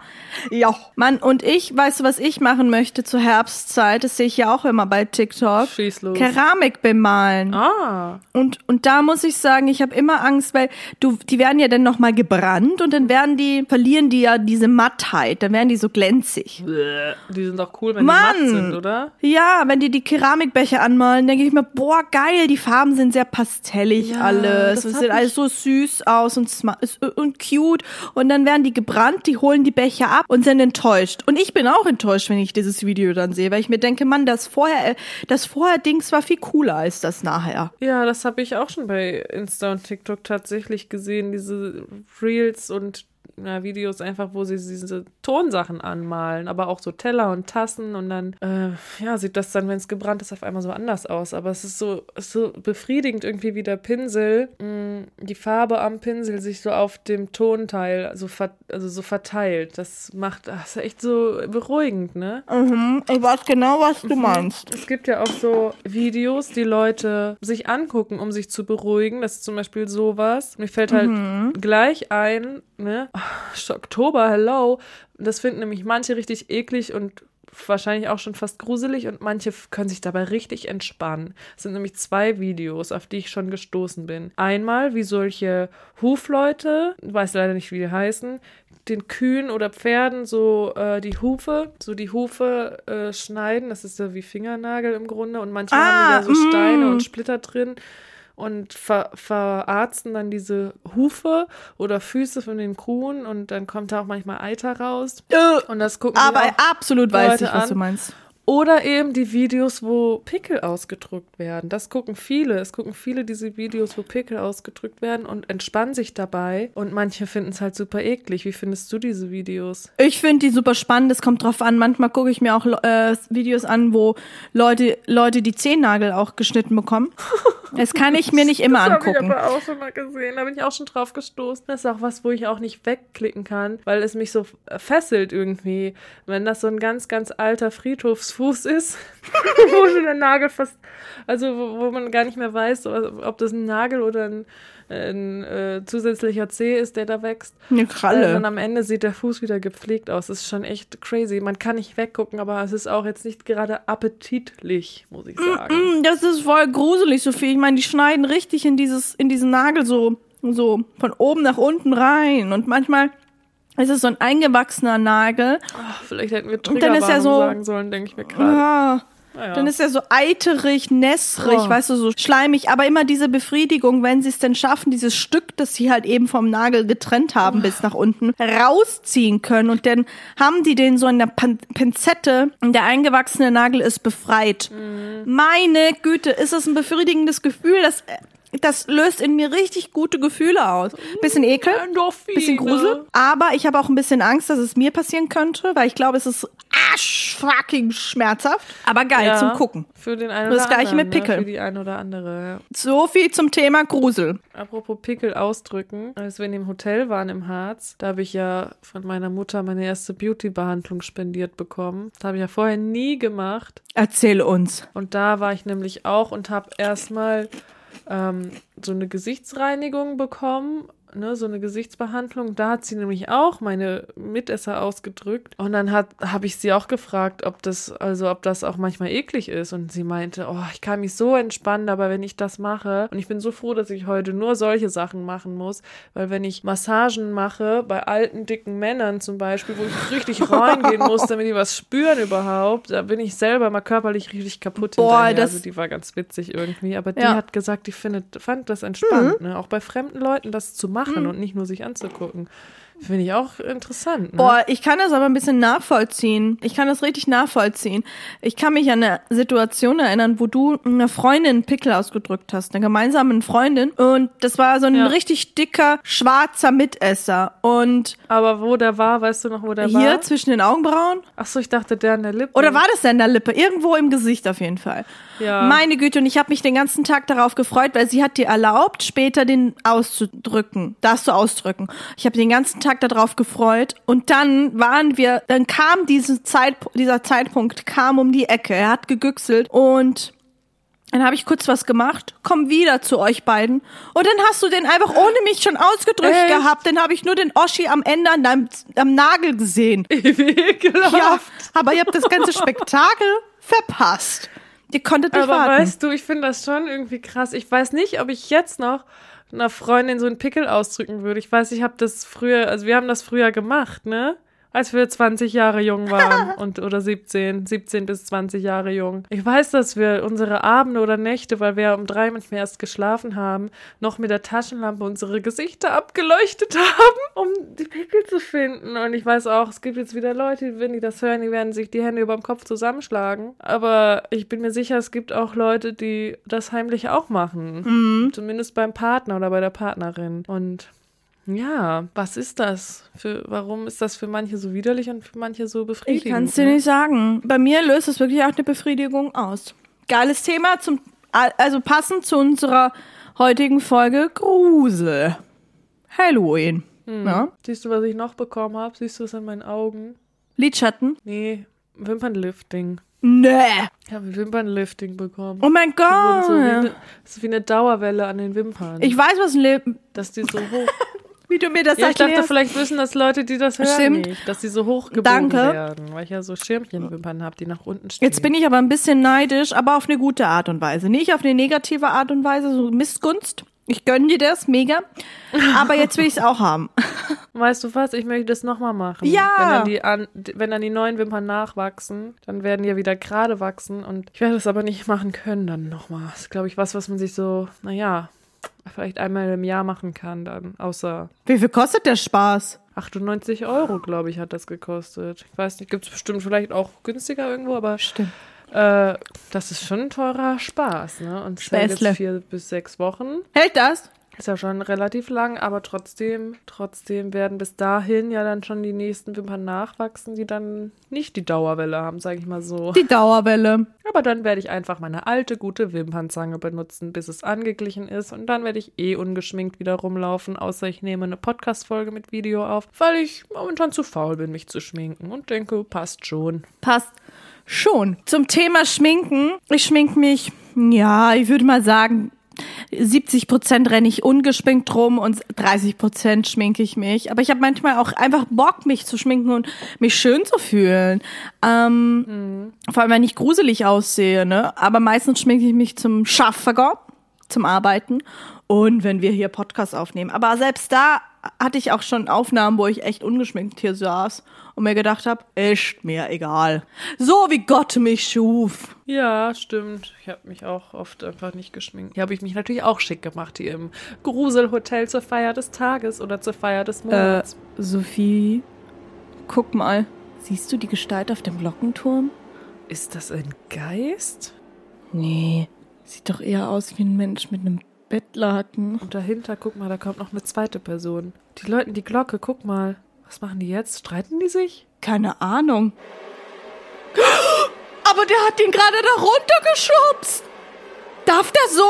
ja. Mann, und ich, weißt du, was ich machen möchte zur Herbstzeit? Das sehe ich ja auch immer bei TikTok. Schieß los. Keramik bemalen. Ah, Und, und da muss ich sagen, ich habe immer Angst, weil du, die werden ja dann nochmal gebrannt und dann werden die, verlieren die ja diese Mattheit, dann werden die so glänzig. Die sind doch cool, wenn Mann! die matt sind, oder? Ja, wenn die die Keramikbecher anmalen, denke ich mir, boah, geil, die Farben sind sehr pastellig Ja, alles. das hab sieht alles so süß aus und, und cute. Und dann werden die gebrannt, die holen die Becher ab und sind enttäuscht. Und ich bin auch enttäuscht, wenn ich dieses Video dann sehe, weil ich mir denke, Mann, das vorher, äh, das vorher Dings war viel cooler als das nachher. Ja, das habe ich auch schon bei Insta und TikTok tatsächlich gesehen, diese Reels und na, Videos einfach, wo sie diese Tonsachen anmalen, aber auch so Teller und Tassen und dann, äh, ja, sieht das dann, wenn es gebrannt ist, auf einmal so anders aus. Aber es ist so, es ist so befriedigend irgendwie, wie der Pinsel, mh, die Farbe am Pinsel sich so auf dem Tonteil so, also so verteilt. Das macht, das ist echt so beruhigend, ne? Mhm, ich weiß genau, was du meinst. Es gibt ja auch so Videos, die Leute sich angucken, um sich zu beruhigen. Das ist zum Beispiel sowas. Mir fällt halt gleich ein, ne? Oh, Oktober, hello. Das finden nämlich manche richtig eklig und wahrscheinlich auch schon fast gruselig und manche können sich dabei richtig entspannen. Es sind nämlich zwei Videos, auf die ich schon gestoßen bin. Einmal, wie solche Hufleute, weiß leider nicht, wie die heißen, den Kühen oder Pferden so äh, die Hufe, so die Hufe äh, schneiden. Das ist so wie Fingernagel im Grunde. Und manchmal Ah, haben da so Steine mm. und Splitter drin und ver verarzten dann diese Hufe oder Füße von den Kuhen und dann kommt da auch manchmal Eiter raus. Und das gucken Aber absolut weiß Leute ich, was an. du meinst. oder eben die Videos, wo Pickel ausgedrückt werden. Das gucken viele. Es gucken viele diese Videos, wo Pickel ausgedrückt werden und entspannen sich dabei. Und manche finden es halt super eklig. Wie findest du diese Videos? Ich finde die super spannend. Es kommt drauf an. Manchmal gucke ich mir auch äh, Videos an, wo Leute, Leute die Zehennagel auch geschnitten bekommen. Das kann ich mir nicht immer Das habe ich angucken. aber auch schon mal gesehen. Da bin ich auch schon drauf gestoßen. Das ist auch was, wo ich auch nicht wegklicken kann, weil es mich so fesselt irgendwie. Wenn das so ein ganz, ganz alter Friedhofsfuß ist, wo schon der Nagel fast, also wo, wo man gar nicht mehr weiß, ob das ein Nagel oder ein, ein äh, zusätzlicher Zeh ist, der da wächst. Eine Äh, Kralle. und am Ende sieht der Fuß wieder gepflegt aus. Das ist schon echt crazy. Man kann nicht weggucken, aber es ist auch jetzt nicht gerade appetitlich, muss ich sagen. Das ist voll gruselig, Sophie. Ich meine, die schneiden richtig in dieses, in diesen Nagel so, so von oben nach unten rein. Und manchmal ist es so ein eingewachsener Nagel. Ach, vielleicht hätten wir ist er Triggerwarnung so- sagen sollen, denke ich mir gerade. Ah, Naja. dann ist er so eiterig, nässrig, Oh. weißt du, so schleimig. Aber immer diese Befriedigung, wenn sie es denn schaffen, dieses Stück, das sie halt eben vom Nagel getrennt haben bis nach unten, rausziehen können. Und dann haben die den so in der Pan Pinzette und der eingewachsene Nagel ist befreit. Meine Güte, ist das ein befriedigendes Gefühl, das, das löst in mir richtig gute Gefühle aus. Bisschen Ekel, Endorphine. bisschen Grusel, aber ich habe auch ein bisschen Angst, dass es mir passieren könnte, weil ich glaube, es ist arsch fucking schmerzhaft, aber geil Ja, zum Gucken. Für den einen Das oder Gleiche anderen, mit Pickel. Ne? Für die eine oder andere. Ja. So viel zum Thema Grusel. Apropos Pickel ausdrücken, als wir in dem Hotel waren im Harz, da habe ich ja von meiner Mutter meine erste Beauty-Behandlung spendiert bekommen. Das habe ich ja vorher nie gemacht. Erzähl uns. Und da war ich nämlich auch und habe erstmal ähm, so eine Gesichtsreinigung bekommen, ne, so eine Gesichtsbehandlung. Da hat sie nämlich auch meine Mitesser ausgedrückt. Und dann habe ich sie auch gefragt, ob das, also ob das auch manchmal eklig ist. Und sie meinte, oh, ich kann mich so entspannen, aber wenn ich das mache, und ich bin so froh, dass ich heute nur solche Sachen machen muss, weil wenn ich Massagen mache, bei alten, dicken Männern zum Beispiel, wo ich richtig reingehen muss, damit die was spüren überhaupt, da bin ich selber mal körperlich richtig kaputt Boah, hinterher. das- also die war ganz witzig irgendwie, aber die Ja. hat gesagt, die findet, fand das entspannt, Mhm. ne? auch bei fremden Leuten das zu machen und nicht nur sich anzugucken. Finde ich auch interessant. Ne? Boah, ich kann das aber ein bisschen nachvollziehen. Ich kann das richtig nachvollziehen. Ich kann mich an eine Situation erinnern, wo du einer Freundin einen Pickel ausgedrückt hast, einer gemeinsamen Freundin. Und das war so ein Ja. richtig dicker, schwarzer Mitesser. Und Aber wo der war, weißt du noch, wo der hier war? zwischen den Augenbrauen? Ach so, ich dachte, der an der Lippe. Oder war das denn in der Lippe? Irgendwo im Gesicht auf jeden Fall. Ja. Meine Güte, und ich habe mich den ganzen Tag darauf gefreut, weil sie hat dir erlaubt, später den auszudrücken, das zu ausdrücken. Ich habe den ganzen Tag darauf gefreut und dann waren wir, dann kam diese Zeit, dieser Zeitpunkt, kam um die Ecke. Er hat gegüchselt und dann habe ich kurz was gemacht, komm wieder zu euch beiden und dann hast du den einfach ohne mich schon ausgedrückt Echt? gehabt. Dann habe ich nur den Oschi am Ende an deinem am Nagel gesehen. Ekelhaft. Ja, aber ihr habt das ganze Spektakel verpasst. Ihr konntet nicht Aber warten. weißt du, ich finde das schon irgendwie krass. Ich weiß nicht, ob ich jetzt noch einer Freundin so einen Pickel ausdrücken würde. Ich weiß, ich habe das früher, also wir haben das früher gemacht, ne? Als wir 20 Jahre jung waren und oder 17, 17 bis 20 Jahre jung. Ich weiß, dass wir unsere Abende oder Nächte, weil wir um drei manchmal erst geschlafen haben, noch mit der Taschenlampe unsere Gesichter abgeleuchtet haben, um die Pickel zu finden. Und ich weiß auch, es gibt jetzt wieder Leute, wenn die das hören, die werden sich die Hände über dem Kopf zusammenschlagen. Aber ich bin mir sicher, es gibt auch Leute, die das heimlich auch machen. Zumindest beim Partner oder bei der Partnerin. Und ja, was ist das? Für, warum ist das für manche so widerlich und für manche so Ich befriedigend? kann es dir ne? nicht sagen. Bei mir löst es wirklich auch eine Befriedigung aus. Geiles Thema, zum, also passend zu unserer heutigen Folge Grusel. Halloween. Hm. Ja. Siehst du, was ich noch bekommen habe? Siehst du es in meinen Augen? Lidschatten? Nee, Wimpernlifting. Nee. Ich habe Wimpernlifting bekommen. Oh mein wurden so wie, Gott. eine, das ist wie eine Dauerwelle an den Wimpern. Ich weiß, was ein Lip dass die so hoch. wie du mir das ja, ich dachte, erklärst. vielleicht wissen das Leute, die das hören Stimmt. nicht, dass die so hochgebogen Danke. werden, weil ich ja so Schirmchenwimpern habe, die nach unten stehen. Jetzt bin ich aber ein bisschen neidisch, aber auf eine gute Art und Weise. Nicht auf eine negative Art und Weise, so Missgunst. Ich gönne dir das, mega. Aber jetzt will ich es auch haben. Weißt du was? Ich möchte das nochmal machen. Ja. Wenn dann, die an, wenn dann die neuen Wimpern nachwachsen, dann werden die ja wieder gerade wachsen. Und ich werde es aber nicht machen können dann nochmal. Das ist, glaube ich, was, was man sich so, naja, vielleicht einmal im Jahr machen kann dann. Außer Wie viel kostet der Spaß? 98 Euro, glaube ich, hat das gekostet. Ich weiß nicht, gibt es bestimmt vielleicht auch günstiger irgendwo, aber Stimmt. äh, das ist schon ein teurer Spaß. Ne? Und es hält jetzt vier bis sechs Wochen. Hält das? Ist ja schon relativ lang, aber trotzdem, trotzdem werden bis dahin ja dann schon die nächsten Wimpern nachwachsen, die dann nicht die Dauerwelle haben, sage ich mal so. Die Dauerwelle. Aber dann werde ich einfach meine alte, gute Wimpernzange benutzen, bis es angeglichen ist. Und dann werde ich eh ungeschminkt wieder rumlaufen, außer ich nehme eine Podcast-Folge mit Video auf, weil ich momentan zu faul bin, mich zu schminken und denke, passt schon. Passt schon. Zum Thema Schminken. Ich schmink mich, ja, ich würde mal sagen, 70 Prozent renne ich ungeschminkt rum und 30 Prozent schminke ich mich. Aber ich habe manchmal auch einfach Bock, mich zu schminken und mich schön zu fühlen. Ähm, mhm. Vor allem, wenn ich gruselig aussehe, ne? Aber meistens schminke ich mich zum Schaffen, zum Arbeiten und wenn wir hier Podcast aufnehmen. Aber selbst da hatte ich auch schon Aufnahmen, wo ich echt ungeschminkt hier saß und mir gedacht habe, ist mir egal. So wie Gott mich schuf. Ja, stimmt. Ich habe mich auch oft einfach nicht geschminkt. Hier habe ich mich natürlich auch schick gemacht hier im Gruselhotel zur Feier des Tages oder zur Feier des Monats. Äh, Sophie, guck mal. Siehst du die Gestalt auf dem Glockenturm? Ist das ein Geist? Nee, sieht doch eher aus wie ein Mensch mit einem Bettlaken. Und dahinter, guck mal, da kommt noch eine zweite Person. Die läuten die Glocke, guck mal. Was machen die jetzt? Streiten die sich? Keine Ahnung. Aber der hat ihn gerade da runtergeschubst. Darf der so?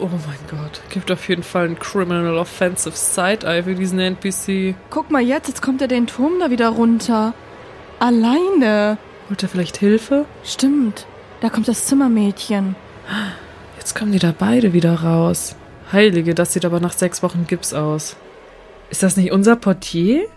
Oh mein Gott, gibt auf jeden Fall ein Criminal Offensive Side-Eye für diesen NPC. Guck mal jetzt, jetzt kommt er den Turm da wieder runter. Alleine. Holt er vielleicht Hilfe? Stimmt, da kommt das Zimmermädchen. Jetzt kommen die da beide wieder raus. Heilige, das sieht aber nach sechs Wochen Gips aus. Ist das nicht unser Portier?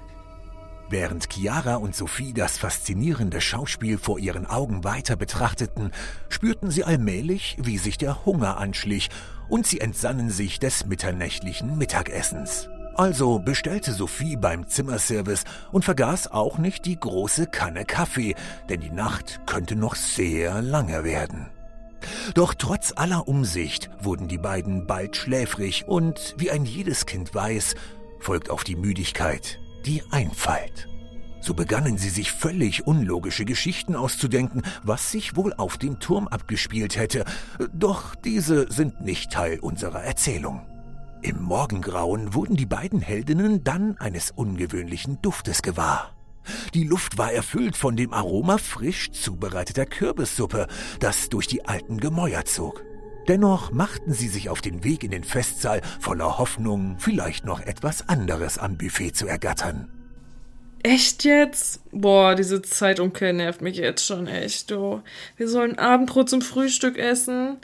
Während Chiara und Sophie das faszinierende Schauspiel vor ihren Augen weiter betrachteten, spürten sie allmählich, wie sich der Hunger anschlich, und sie entsannen sich des mitternächtlichen Mittagessens. Also bestellte Sophie beim Zimmerservice und vergaß auch nicht die große Kanne Kaffee, denn die Nacht könnte noch sehr lange werden. Doch trotz aller Umsicht wurden die beiden bald schläfrig und, wie ein jedes Kind weiß, folgt auf die Müdigkeit die Einfalt. So begannen sie sich völlig unlogische Geschichten auszudenken, was sich wohl auf dem Turm abgespielt hätte, doch diese sind nicht Teil unserer Erzählung. Im Morgengrauen wurden die beiden Heldinnen dann eines ungewöhnlichen Duftes gewahr. Die Luft war erfüllt von dem Aroma frisch zubereiteter Kürbissuppe, das durch die alten Gemäuer zog. Dennoch machten sie sich auf den Weg in den Festsaal voller Hoffnung, vielleicht noch etwas anderes am Buffet zu ergattern. Echt jetzt? Boah, diese Zeitumkehr nervt mich jetzt schon echt, du. Wir sollen Abendbrot zum Frühstück essen.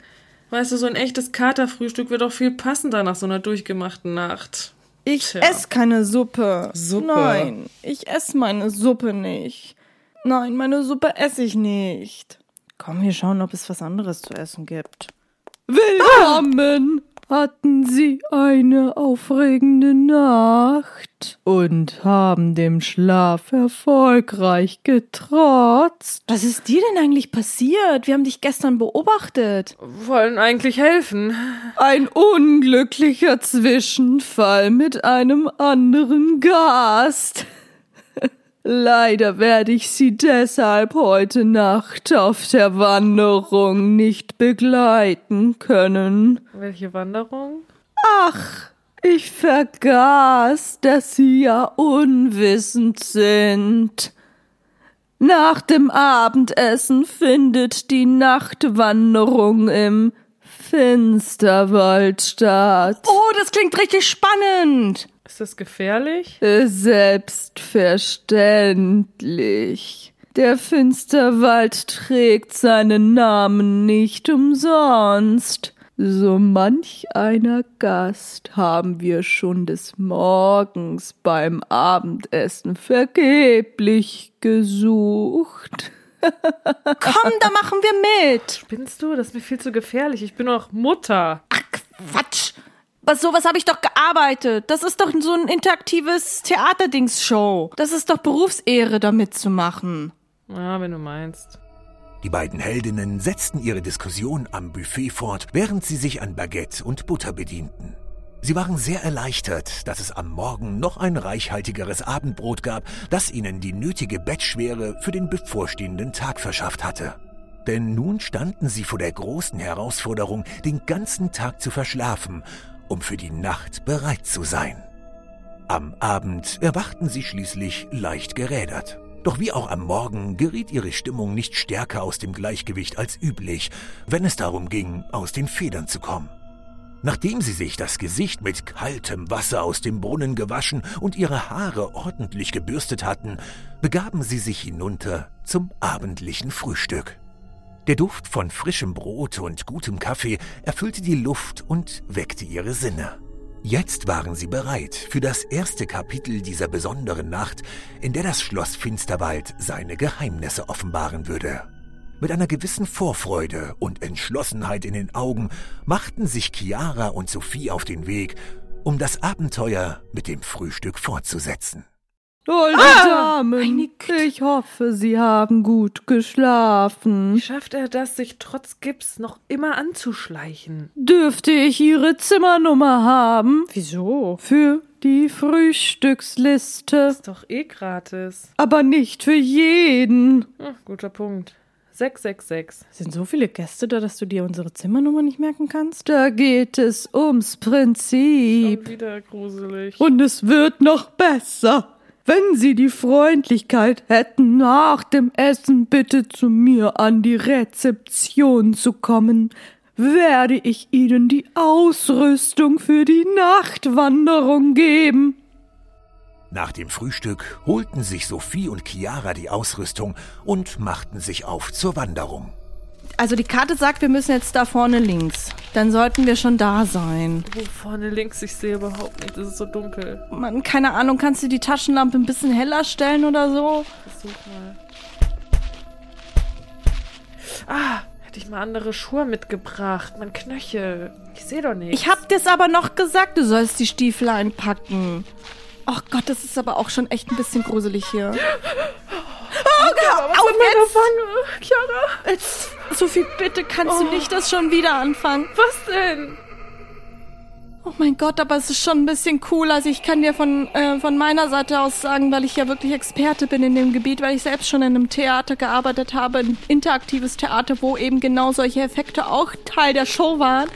Weißt du, so ein echtes Katerfrühstück wird doch viel passender nach so einer durchgemachten Nacht. Ich esse keine Suppe. Suppe? Nein, ich esse meine Suppe nicht. Nein, meine Suppe esse ich nicht. Komm, wir schauen, ob es was anderes zu essen gibt. Willkommen! Hatten Sie eine aufregende Nacht und haben dem Schlaf erfolgreich getrotzt? Was ist dir denn eigentlich passiert? Wir haben dich gestern beobachtet. Wollen eigentlich helfen. Ein unglücklicher Zwischenfall mit einem anderen Gast. Leider werde ich Sie deshalb heute Nacht auf der Wanderung nicht begleiten können. Welche Wanderung? Ach, ich vergaß, dass Sie ja unwissend sind. Nach dem Abendessen findet die Nachtwanderung im Finsterwald statt. Oh, das klingt richtig spannend. Ist das gefährlich? Selbstverständlich. Der Finsterwald trägt seinen Namen nicht umsonst. So manch einer Gast haben wir schon des Morgens beim Abendessen vergeblich gesucht. Komm, da machen wir mit. Spinnst du? Das ist mir viel zu gefährlich. Ich bin doch Mutter. Ach, Quatsch. Was sowas habe ich doch gearbeitet. Das ist doch so ein interaktives Theaterdings-Show. Das ist doch Berufsehre, da mitzumachen. Ja, wenn du meinst. Die beiden Heldinnen setzten ihre Diskussion am Buffet fort, während sie sich an Baguette und Butter bedienten. Sie waren sehr erleichtert, dass es am Morgen noch ein reichhaltigeres Abendbrot gab, das ihnen die nötige Bettschwere für den bevorstehenden Tag verschafft hatte. Denn nun standen sie vor der großen Herausforderung, den ganzen Tag zu verschlafen um für die Nacht bereit zu sein. Am Abend erwachten sie schließlich leicht gerädert. Doch wie auch am Morgen geriet ihre Stimmung nicht stärker aus dem Gleichgewicht als üblich, wenn es darum ging, aus den Federn zu kommen. Nachdem sie sich das Gesicht mit kaltem Wasser aus dem Brunnen gewaschen und ihre Haare ordentlich gebürstet hatten, begaben sie sich hinunter zum abendlichen Frühstück. Der Duft von frischem Brot und gutem Kaffee erfüllte die Luft und weckte ihre Sinne. Jetzt waren sie bereit für das erste Kapitel dieser besonderen Nacht, in der das Schloss Finsterwald seine Geheimnisse offenbaren würde. Mit einer gewissen Vorfreude und Entschlossenheit in den Augen machten sich Chiara und Sophie auf den Weg, um das Abenteuer mit dem Frühstück fortzusetzen. Holde Ah, Damen, ich hoffe, Sie haben gut geschlafen. Wie schafft er das, sich trotz Gips noch immer anzuschleichen? Dürfte ich Ihre Zimmernummer haben? Wieso? Für die Frühstücksliste. Ist doch eh gratis. Aber nicht für jeden. Hm, guter Punkt. 666. Sind so viele Gäste da, dass du dir unsere Zimmernummer nicht merken kannst? Da geht es ums Prinzip. Schon wieder gruselig. Und es wird noch besser. Wenn Sie die Freundlichkeit hätten, nach dem Essen bitte zu mir an die Rezeption zu kommen, werde ich Ihnen die Ausrüstung für die Nachtwanderung geben. Nach dem Frühstück holten sich Sophie und Chiara die Ausrüstung und machten sich auf zur Wanderung. Also die Karte sagt, wir müssen jetzt da vorne links. Dann sollten wir schon da sein. Wo vorne links? Ich sehe überhaupt nicht. Es ist so dunkel. Mann, keine Ahnung, kannst du die Taschenlampe ein bisschen heller stellen oder so? Versuch mal. Ah, hätte ich mal andere Schuhe mitgebracht. Mein Knöchel. Ich sehe doch nicht. Ich hab dir's aber noch gesagt, du sollst die Stiefel einpacken. Ach Gott, das ist aber auch schon echt ein bisschen gruselig hier. Oh Gott, auf jetzt! Wange? Chiara, Jetzt, Sophie, bitte kannst du nicht das schon wieder anfangen. was denn? Oh mein Gott, aber es ist schon ein bisschen cool. Also ich kann dir von, äh, von meiner Seite aus sagen, weil ich ja wirklich Experte bin in dem Gebiet, weil ich selbst schon in einem Theater gearbeitet habe, ein interaktives Theater, wo eben genau solche Effekte auch Teil der Show waren,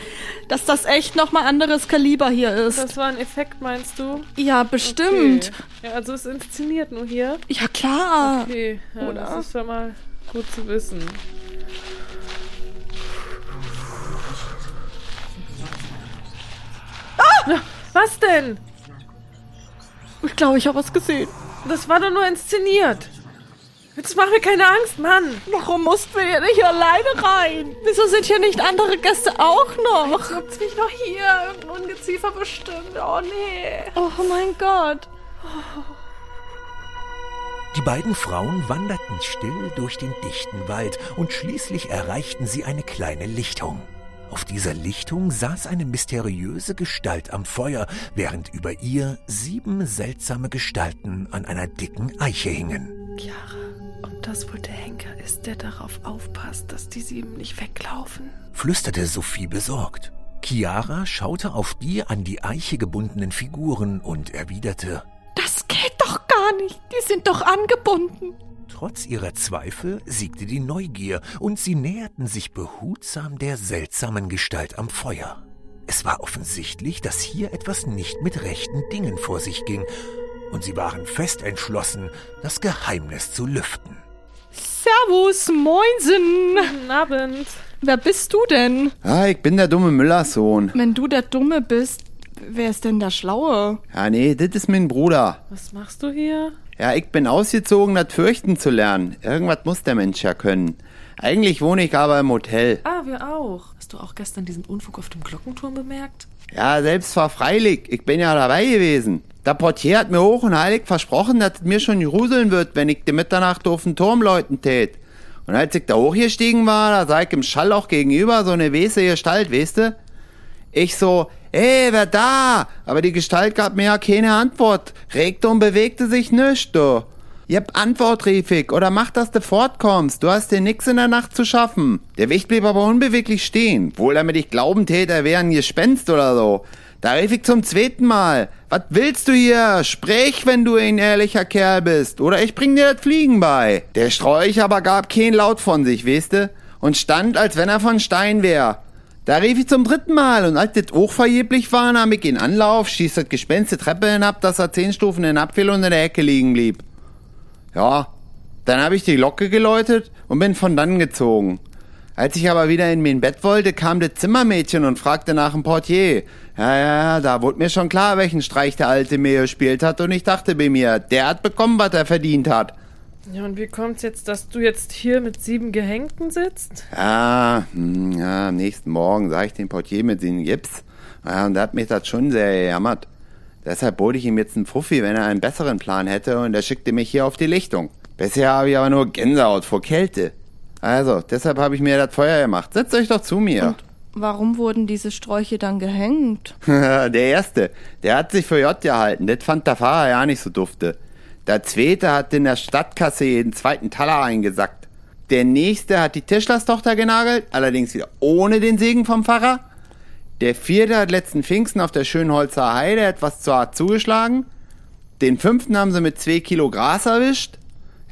dass das echt nochmal anderes Kaliber hier ist. Das war ein Effekt, meinst du? ja, bestimmt. Okay. Ja, also es inszeniert nur hier. Ja, klar. Okay, ja, Oder? das ist schon mal gut zu wissen. Ah! Was denn? Ich glaube, ich habe was gesehen. Das war doch nur inszeniert. Jetzt mach mir keine Angst, Mann. Warum mussten wir hier nicht alleine rein? Wieso sind hier nicht andere Gäste auch noch? Gibt's nicht noch hier? Irgendein Ungeziefer bestimmt. Oh nee. Oh mein Gott. Die beiden Frauen wanderten still durch den dichten Wald und schließlich erreichten sie eine kleine Lichtung. Auf dieser Lichtung saß eine mysteriöse Gestalt am Feuer, während über ihr sieben seltsame Gestalten an einer dicken Eiche hingen. Chiara, ob das wohl der Henker ist, der darauf aufpasst, dass die sieben nicht weglaufen? flüsterte Sophie besorgt. Chiara schaute auf die an die Eiche gebundenen Figuren und erwiderte, Das geht doch gar nicht. Die sind doch angebunden. Trotz ihrer Zweifel siegte die Neugier und sie näherten sich behutsam der seltsamen Gestalt am Feuer. Es war offensichtlich, dass hier etwas nicht mit rechten Dingen vor sich ging, und sie waren fest entschlossen, das Geheimnis zu lüften. Servus, moinsen. Guten Abend. Wer bist du denn? Ah, ich bin der dumme Müllersohn. Wenn du der Dumme bist, wer ist denn der Schlaue? Ja, nee, das ist mein Bruder. Was machst du hier? Ja, ich bin ausgezogen, das Fürchten zu lernen. Irgendwas muss der Mensch ja können. Eigentlich wohne ich aber im Hotel. Ah, wir auch. Hast du auch gestern diesen Unfug auf dem Glockenturm bemerkt? Ja, selbst war freilich. Ich bin ja dabei gewesen. Der Portier hat mir hoch und heilig versprochen, dass es mir schon gruseln wird, wenn ich die Mitternacht auf den Turm läuten tät. Und als ich da hochgestiegen war, da sah ich im Schallloch gegenüber so eine weiße Gestalt, weißt du? Ich so, ey, wer da? Aber die Gestalt gab mir ja keine Antwort. Regte und bewegte sich nicht, du. Jep, Antwort, rief ich, oder mach, dass du fortkommst. Du hast dir nix in der Nacht zu schaffen. Der Wicht blieb aber unbeweglich stehen. Wohl damit ich glauben tät, er wäre ein Gespenst oder so. Da rief ich zum zweiten Mal. Was willst du hier? Sprich, wenn du ein ehrlicher Kerl bist. Oder ich bring dir das Fliegen bei. Der Sträuch aber gab kein Laut von sich, weißt du? Und stand, als wenn er von Stein wär. Da rief ich zum dritten Mal und als das auch vergeblich war, nahm ich in Anlauf, schießt das Gespenst die Treppe hinab, dass er zehn Stufen hinabfiel und in der Ecke liegen blieb. Ja, dann habe ich die Glocke geläutet und bin von dann gezogen. Als ich aber wieder in mein Bett wollte, kam das Zimmermädchen und fragte nach dem Portier. Ja, ja, da wurde mir schon klar, welchen Streich der alte mir gespielt hat und ich dachte bei mir, der hat bekommen, was er verdient hat. Ja, und wie kommt's jetzt, dass du jetzt hier mit sieben Gehängten sitzt? Ja, hm, ja am nächsten Morgen sah ich den Portier mit den Gips. Ja, und da hat mich das schon sehr gejammert. Deshalb bot ich ihm jetzt einen Fuffi, wenn er einen besseren Plan hätte, und er schickte mich hier auf die Lichtung. Bisher habe ich aber nur Gänsehaut vor Kälte. Also, deshalb habe ich mir das Feuer gemacht. Setzt euch doch zu mir. Und warum wurden diese Sträuche dann gehängt? der erste, der hat sich für J gehalten. Das fand der Fahrer ja nicht so dufte. Der zweite hat in der Stadtkasse jeden zweiten Taler eingesackt. Der nächste hat die Tischlerstochter genagelt, allerdings wieder ohne den Segen vom Pfarrer. Der vierte hat letzten Pfingsten auf der Schönholzer Heide etwas zu hart zugeschlagen. Den fünften haben sie mit zwei Kilo Gras erwischt.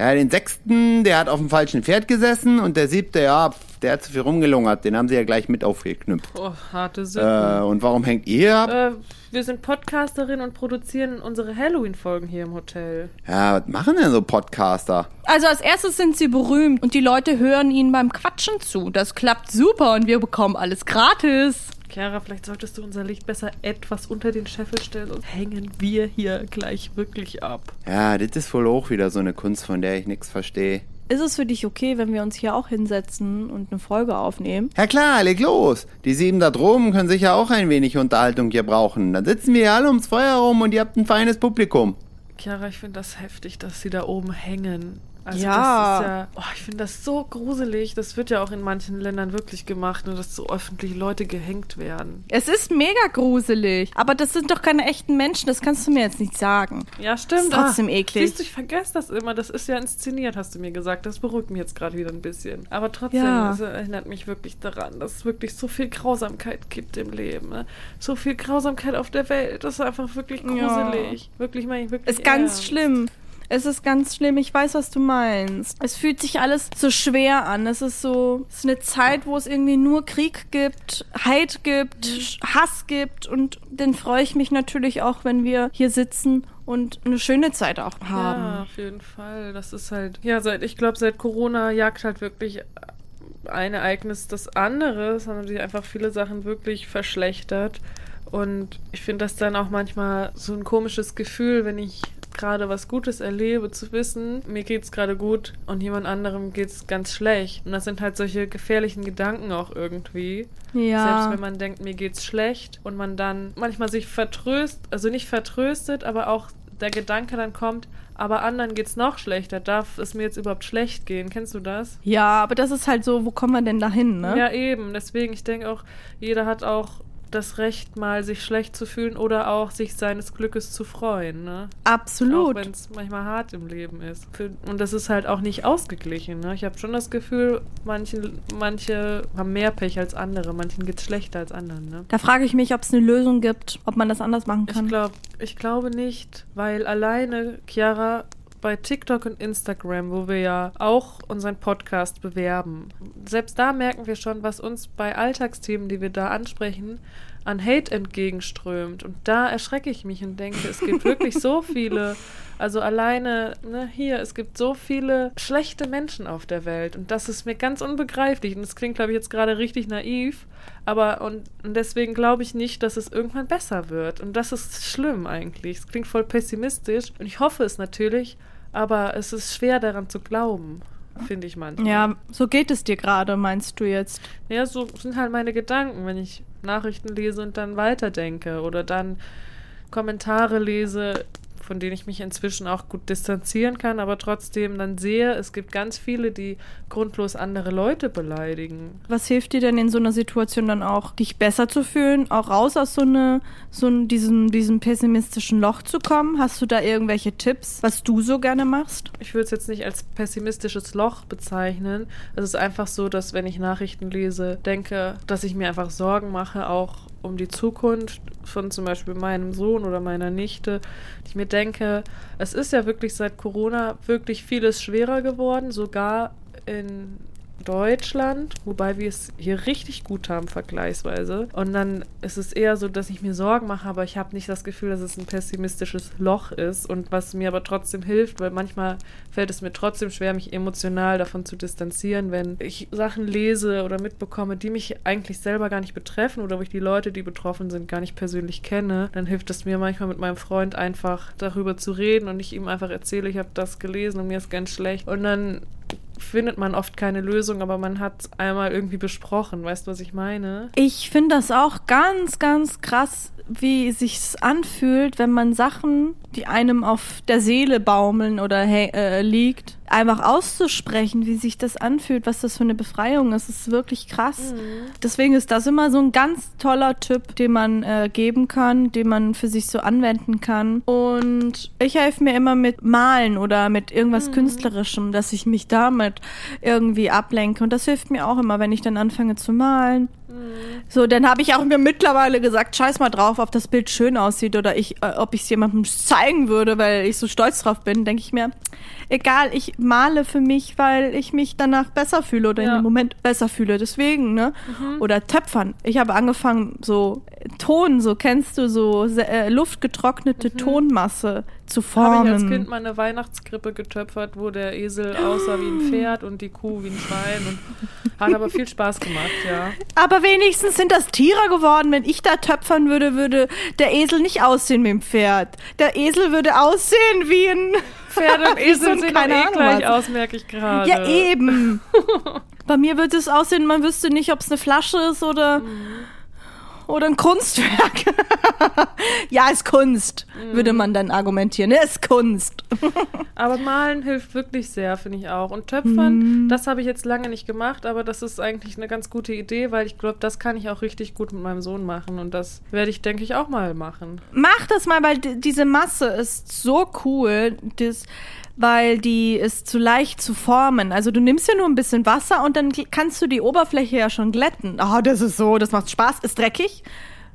Ja, den sechsten, der hat auf dem falschen Pferd gesessen und der siebte, ja, der hat zu viel rumgelungert. Den haben sie ja gleich mit aufgeknüpft. Oh, harte Sitten. Äh, und warum hängt ihr ab? Äh, wir sind Podcasterin und produzieren unsere Halloween-Folgen hier im Hotel. Ja, was machen denn so Podcaster? Also als erstes sind sie berühmt und die Leute hören ihnen beim Quatschen zu. Das klappt super und wir bekommen alles gratis. Chiara, vielleicht solltest du unser Licht besser etwas unter den Scheffel stellen, sonst hängen wir hier gleich wirklich ab. Ja, das ist wohl auch wieder so eine Kunst, von der ich nichts verstehe. Ist es für dich okay, wenn wir uns hier auch hinsetzen und eine Folge aufnehmen? Ja klar, leg los. Die sieben da droben können sicher auch ein wenig Unterhaltung hier brauchen. Dann sitzen wir hier alle ums Feuer rum und ihr habt ein feines Publikum. Chiara, ich finde das heftig, dass sie da oben hängen. Also Ja. das ist ja, oh, ich finde das so gruselig. Das wird ja auch in manchen Ländern wirklich gemacht, nur dass so öffentlich Leute gehängt werden. Es ist mega gruselig. Aber das sind doch keine echten Menschen, das kannst du mir jetzt nicht sagen. Ja, stimmt. Ist trotzdem ah, eklig. Siehst du, ich vergesse das immer. Das ist ja inszeniert, hast du mir gesagt. Das beruhigt mich jetzt gerade wieder ein bisschen. Aber trotzdem, Ja. es erinnert mich wirklich daran, dass es wirklich so viel Grausamkeit gibt im Leben. Ne? So viel Grausamkeit auf der Welt. Das ist einfach wirklich Ja. gruselig. Wirklich, meine ich wirklich Ist ganz ernst. schlimm. Es ist ganz schlimm. Ich weiß, was du meinst. Es fühlt sich alles so schwer an. Es ist so, es ist eine Zeit, wo es irgendwie nur Krieg gibt, Heid gibt, Hass gibt. Und dann freue ich mich natürlich auch, wenn wir hier sitzen und eine schöne Zeit auch Ja, haben. auf jeden Fall. Das ist halt, ja, seit, ich glaube, seit Corona jagt halt wirklich ein Ereignis das andere. Es haben sich einfach viele Sachen wirklich verschlechtert. Und ich finde das dann auch manchmal so ein komisches Gefühl, wenn ich gerade was Gutes erlebe, zu wissen, mir geht's gerade gut und jemand anderem geht's ganz schlecht. Und das sind halt solche gefährlichen Gedanken auch irgendwie. Ja. Selbst wenn man denkt, mir geht's schlecht und man dann manchmal sich vertröst, also nicht vertröstet, aber auch der Gedanke dann kommt, aber anderen geht's noch schlechter. Darf es mir jetzt überhaupt schlecht gehen? Kennst du das? Ja, aber das ist halt so, wo kommen wir denn dahin, ne? Ja, eben. Deswegen, ich denke auch, jeder hat auch das Recht, mal sich schlecht zu fühlen oder auch sich seines Glückes zu freuen. Ne? Auch Absolut. wenn es manchmal hart im Leben ist. Für, und das ist halt auch nicht ausgeglichen. Ne? Ich habe schon das Gefühl, manchen, manche haben mehr Pech als andere, manchen geht's schlechter als anderen. Ne? Da frage ich mich, ob es eine Lösung gibt, ob man das anders machen Ich, kann. glaub, ich glaube nicht, weil alleine, Chiara, bei TikTok und Instagram, wo wir ja auch unseren Podcast bewerben, selbst da merken wir schon, was uns bei Alltagsthemen, die wir da ansprechen, an Hate entgegenströmt. Und da erschrecke ich mich und denke, es gibt wirklich so viele, also alleine ne, hier, es gibt so viele schlechte Menschen auf der Welt. Und das ist mir ganz unbegreiflich. Und das klingt, glaube ich, jetzt gerade richtig naiv. Aber und, und deswegen glaube ich nicht, dass es irgendwann besser wird. Und das ist schlimm eigentlich. Es klingt voll pessimistisch. Und ich hoffe es natürlich, aber es ist schwer daran zu glauben, finde ich manchmal. Ja, so geht es dir gerade, meinst du jetzt? Ja, so sind halt meine Gedanken, wenn ich Nachrichten lese und dann weiterdenke oder dann Kommentare lese, von denen ich mich inzwischen auch gut distanzieren kann, aber trotzdem dann sehe, es gibt ganz viele, die grundlos andere Leute beleidigen. Was hilft dir denn in so einer Situation dann auch, dich besser zu fühlen, auch raus aus so eine, so diesem, diesem pessimistischen Loch zu kommen? Hast du da irgendwelche Tipps, was du so gerne machst? Ich würde es jetzt nicht als pessimistisches Loch bezeichnen. Es ist einfach so, dass wenn ich Nachrichten lese, denke, dass ich mir einfach Sorgen mache, auch um die Zukunft von zum Beispiel meinem Sohn oder meiner Nichte. Ich mir denke, es ist ja wirklich seit Corona wirklich vieles schwerer geworden, sogar in Deutschland, wobei wir es hier richtig gut haben, vergleichsweise. Und dann ist es eher so, dass ich mir Sorgen mache, aber ich habe nicht das Gefühl, dass es ein pessimistisches Loch ist und was mir aber trotzdem hilft, weil manchmal fällt es mir trotzdem schwer, mich emotional davon zu distanzieren, wenn ich Sachen lese oder mitbekomme, die mich eigentlich selber gar nicht betreffen oder wo ich die Leute, die betroffen sind, gar nicht persönlich kenne. Dann hilft es mir manchmal mit meinem Freund einfach darüber zu reden und ich ihm einfach erzähle, ich habe das gelesen und mir ist ganz schlecht. Und dann findet man oft keine Lösung, aber man hat es einmal irgendwie besprochen. Weißt du, was ich meine? Ich finde das auch ganz, ganz krass, wie sich's anfühlt, wenn man Sachen, die einem auf der Seele baumeln oder äh, liegt, einfach auszusprechen, wie sich das anfühlt, was das für eine Befreiung ist, ist wirklich krass. Mhm. Deswegen ist das immer so ein ganz toller Tipp, den man äh, geben kann, den man für sich so anwenden kann. Und ich helfe mir immer mit Malen oder mit irgendwas mhm. Künstlerischem, dass ich mich damit irgendwie ablenke. Und das hilft mir auch immer, wenn ich dann anfange zu malen. Mhm. So, dann habe ich auch mir mittlerweile gesagt, scheiß mal drauf, ob das Bild schön aussieht oder ich, äh, ob ich es jemandem zeigen würde, weil ich so stolz drauf bin, denke ich mir, egal, ich male für mich, weil ich mich danach besser fühle oder ja. in dem Moment besser fühle. Deswegen, ne? Mhm. Oder Töpfern. Ich habe angefangen, so Ton, so kennst du, so äh, luftgetrocknete mhm. Tonmasse zu formen. Habe ich als Kind meine Weihnachtskrippe getöpfert, wo der Esel aussah wie ein Pferd und die Kuh wie ein Schwein und hat aber viel Spaß gemacht, ja. Aber wenigstens sind das Tiere geworden. Wenn ich da töpfern würde, würde der Esel nicht aussehen wie ein Pferd. Der Esel würde aussehen wie ein Pferd und Esel sehen keine eh gleich aus, merke ich gerade. Ja, eben. Bei mir würde es aussehen, man wüsste nicht, ob es eine Flasche ist oder. Mhm oder ein Kunstwerk. ja, ist Kunst, mhm. würde man dann argumentieren. Ist Kunst. aber malen hilft wirklich sehr, finde ich auch. Und Töpfern, mhm. das habe ich jetzt lange nicht gemacht, aber das ist eigentlich eine ganz gute Idee, weil ich glaube, das kann ich auch richtig gut mit meinem Sohn machen. Und das werde ich, denke ich, auch mal machen. Mach das mal, weil diese Masse ist so cool. Das weil die ist zu leicht zu formen. Also du nimmst ja nur ein bisschen Wasser und dann kannst du die Oberfläche ja schon glätten. Ah, das ist so, das macht Spaß, ist dreckig,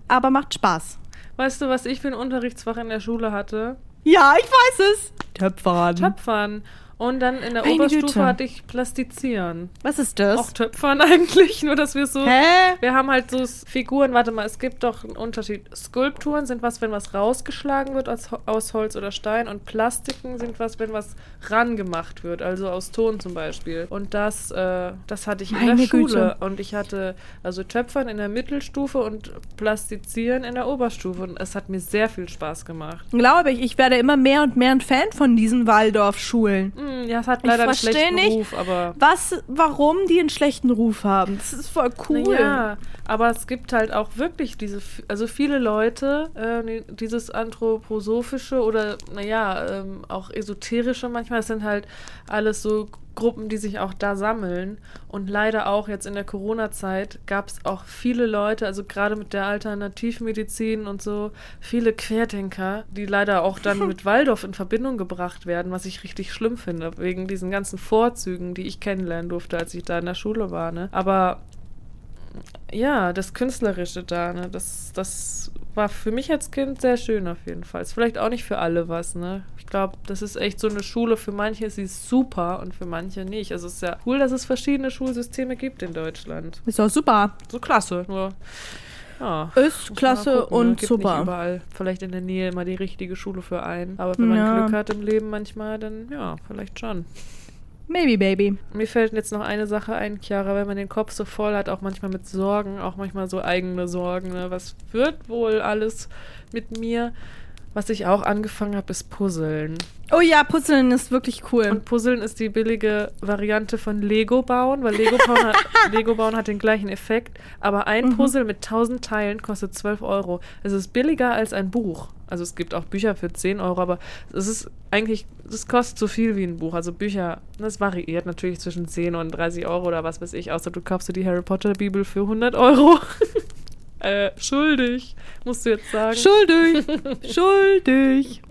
aber macht Spaß. Weißt du, was ich für ein Unterrichtsfach in der Schule hatte? Ja, ich weiß es. Töpfern. Töpfern. Und dann in der Meine Oberstufe Güte. hatte ich Plastizieren. Was ist das? Auch Töpfern eigentlich, nur dass wir so. Hä? Wir haben halt so Figuren, warte mal, es gibt doch einen Unterschied. Skulpturen sind was, wenn was rausgeschlagen wird aus, aus Holz oder Stein und Plastiken sind was, wenn was rangemacht wird, also aus Ton zum Beispiel. Und das, äh, das hatte ich Meine in der Güte. Schule. Und ich hatte also Töpfern in der Mittelstufe und Plastizieren in der Oberstufe. Und es hat mir sehr viel Spaß gemacht. Glaube ich, ich werde immer mehr und mehr ein Fan von diesen Waldorfschulen. Mhm. Hm, ja, es hat leider einen schlechten nicht, Ruf, aber. Was, warum die einen schlechten Ruf haben? Das ist voll cool. Ja, aber es gibt halt auch wirklich diese, also viele Leute, äh, dieses anthroposophische oder, naja, ähm, auch esoterische manchmal, das sind halt alles so Gruppen, die sich auch da sammeln. Und leider auch jetzt in der Corona-Zeit gab es auch viele Leute, also gerade mit der Alternativmedizin und so, viele Querdenker, die leider auch dann mit Waldorf in Verbindung gebracht werden, was ich richtig schlimm finde, wegen diesen ganzen Vorzügen, die ich kennenlernen durfte, als ich da in der Schule war. Ne? Aber ja, das Künstlerische da, ne? das, das war für mich als Kind sehr schön auf jeden Fall. Ist vielleicht auch nicht für alle was, ne? Ich glaube, das ist echt so eine Schule. Für manche ist sie super und für manche nicht. Also es ist ja cool, dass es verschiedene Schulsysteme gibt in Deutschland. Ist auch super. So klasse. Nur ja, ist klasse gucken, und gibt super. Nicht überall vielleicht in der Nähe immer die richtige Schule für einen. Aber wenn man ja. Glück hat im Leben manchmal, dann ja, vielleicht schon. Maybe, baby. Mir fällt jetzt noch eine Sache ein, Chiara, wenn man den Kopf so voll hat, auch manchmal mit Sorgen, auch manchmal so eigene Sorgen. Ne? Was wird wohl alles mit mir? Was ich auch angefangen habe, ist Puzzeln. Oh ja, Puzzeln ist wirklich cool. Und Puzzeln ist die billige Variante von Lego bauen, weil Lego bauen hat, Lego bauen hat den gleichen Effekt. Aber ein mhm. Puzzle mit 1000 Teilen kostet 12 Euro. Es ist billiger als ein Buch. Also es gibt auch Bücher für 10 Euro, aber es ist eigentlich, es kostet so viel wie ein Buch. Also Bücher, das variiert natürlich zwischen 10 und 30 Euro oder was weiß ich, außer du kaufst dir die Harry Potter Bibel für 100 Euro. Äh, schuldig, musst du jetzt sagen. Schuldig, schuldig.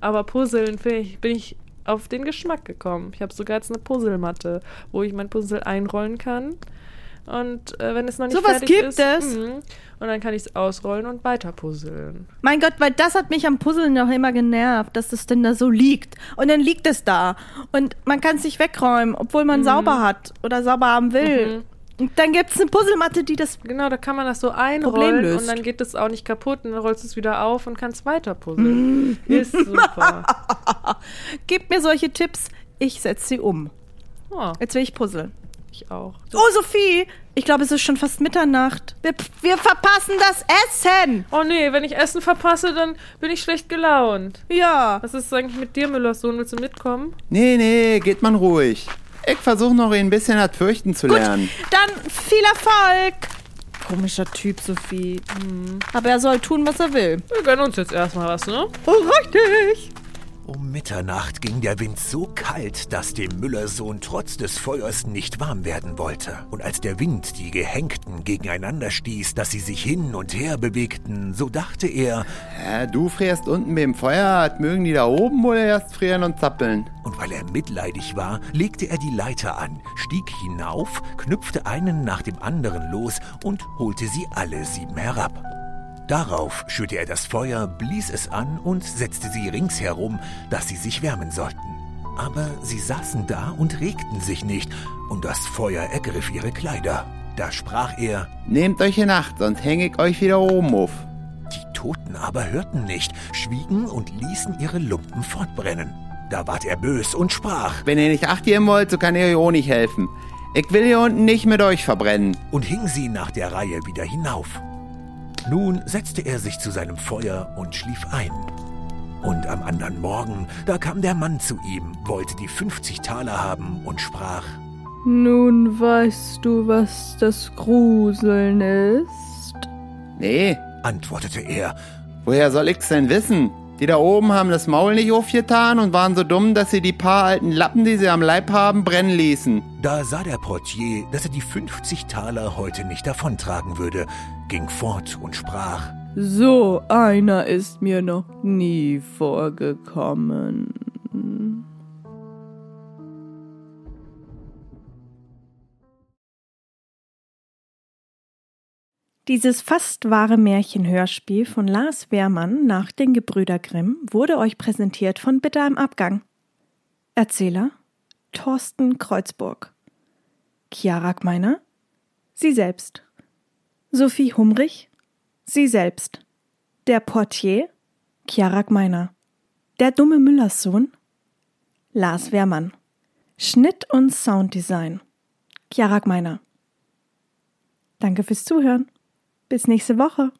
Aber Puzzeln bin ich, bin ich auf den Geschmack gekommen. Ich habe sogar jetzt eine Puzzlematte, wo ich mein Puzzle einrollen kann. Und äh, wenn es noch nicht Sowas fertig gibt ist, es? mhm, und dann kann ich es ausrollen und weiter puzzeln. Mein Gott, weil das hat mich am Puzzeln noch immer genervt, dass es denn da so liegt. Und dann liegt es da. Und man kann es nicht wegräumen, obwohl man sauber hat oder sauber haben will. Und dann gibt es eine Puzzlematte, die das. Genau, da kann man das so Problem einrollen löst. und dann geht es auch nicht kaputt und dann rollst du es wieder auf und kannst weiter puzzeln. Ist super. Gibt mir solche Tipps, ich setze sie um. Oh, Jetzt will ich puzzeln. ich auch. Oh, Sophie, ich glaube, es ist schon fast Mitternacht. Wir, wir verpassen das Essen. Oh nee, wenn ich Essen verpasse, dann bin ich schlecht gelaunt. Ja. Was ist eigentlich mit dir, Müllers Sohn? Willst du mitkommen? Nee, nee, geht man ruhig. Ich versuche noch ein bisschen das Fürchten zu lernen. Dann viel Erfolg. Komischer Typ, Sophie. Aber er soll tun, was er will. Wir gönnen uns jetzt erstmal was, ne? Oh, richtig. Um Mitternacht ging der Wind so kalt, dass dem Müllersohn trotz des Feuers nicht warm werden wollte. Und als der Wind die Gehängten gegeneinander stieß, dass sie sich hin und her bewegten, so dachte er, Ja, du frierst unten beim Feuer, mögen die da oben wohl erst frieren und zappeln. und weil er mitleidig war, legte er die Leiter an, stieg hinauf, knüpfte einen nach dem anderen los und holte sie alle sieben herab. Darauf schürte er das Feuer, blies es an und setzte sie ringsherum, dass sie sich wärmen sollten. Aber sie saßen da und regten sich nicht, und das Feuer ergriff ihre Kleider. Da sprach er, Nehmt euch in Acht, sonst hänge ich euch wieder oben auf. die Toten aber hörten nicht, schwiegen und ließen ihre Lumpen fortbrennen. Da ward er bös und sprach Wenn ihr nicht Acht geben wollt, so kann ich euch auch nicht helfen. Ich will hier unten nicht mit euch verbrennen. und hing sie nach der Reihe wieder hinauf. Nun setzte er sich zu seinem Feuer und schlief ein. Und am anderen Morgen, da kam der Mann zu ihm, wollte die 50 Taler haben und sprach, Nun weißt du, was das Gruseln ist. Nee, antwortete er, woher soll ich's denn wissen? Die da oben haben das Maul nicht aufgetan und waren so dumm, dass sie die paar alten Lappen, die sie am Leib haben, brennen ließen. da sah der Portier, dass er die 50 Taler heute nicht davontragen würde, ging fort und sprach, So einer ist mir noch nie vorgekommen. Dieses fast wahre Märchenhörspiel von Lars Wehrmann nach den Gebrüder Grimm wurde euch präsentiert von Bitter im Abgang. Erzähler Thorsten Kreuzburg. Chiara Gmeiner Sie selbst. Sophie Humrich Sie selbst. Der Portier Chiara Gmeiner. Der dumme Müllerssohn Lars Wehrmann. Schnitt und Sounddesign Chiara Gmeiner. Danke fürs Zuhören. Bis nächste Woche.